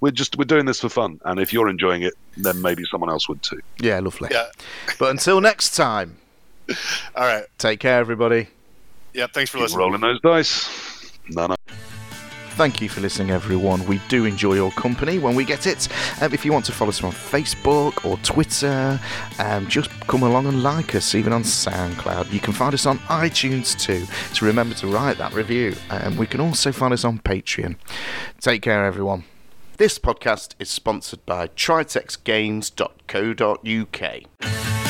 we're just we're doing this for fun. And if you're enjoying it, then maybe someone else would too. Yeah, lovely. Yeah. But until next time, All right. take care, everybody. Yeah. Thanks for Keep listening. rolling those dice. No, no. Thank you for listening, everyone. We do enjoy your company when we get it. Um, if you want to follow us on Facebook or Twitter, um, just come along and like us, even on SoundCloud. You can find us on iTunes too. So remember to write that review. Um, we can also find us on Patreon. Take care, everyone. This podcast is sponsored by tritexgames.co.uk.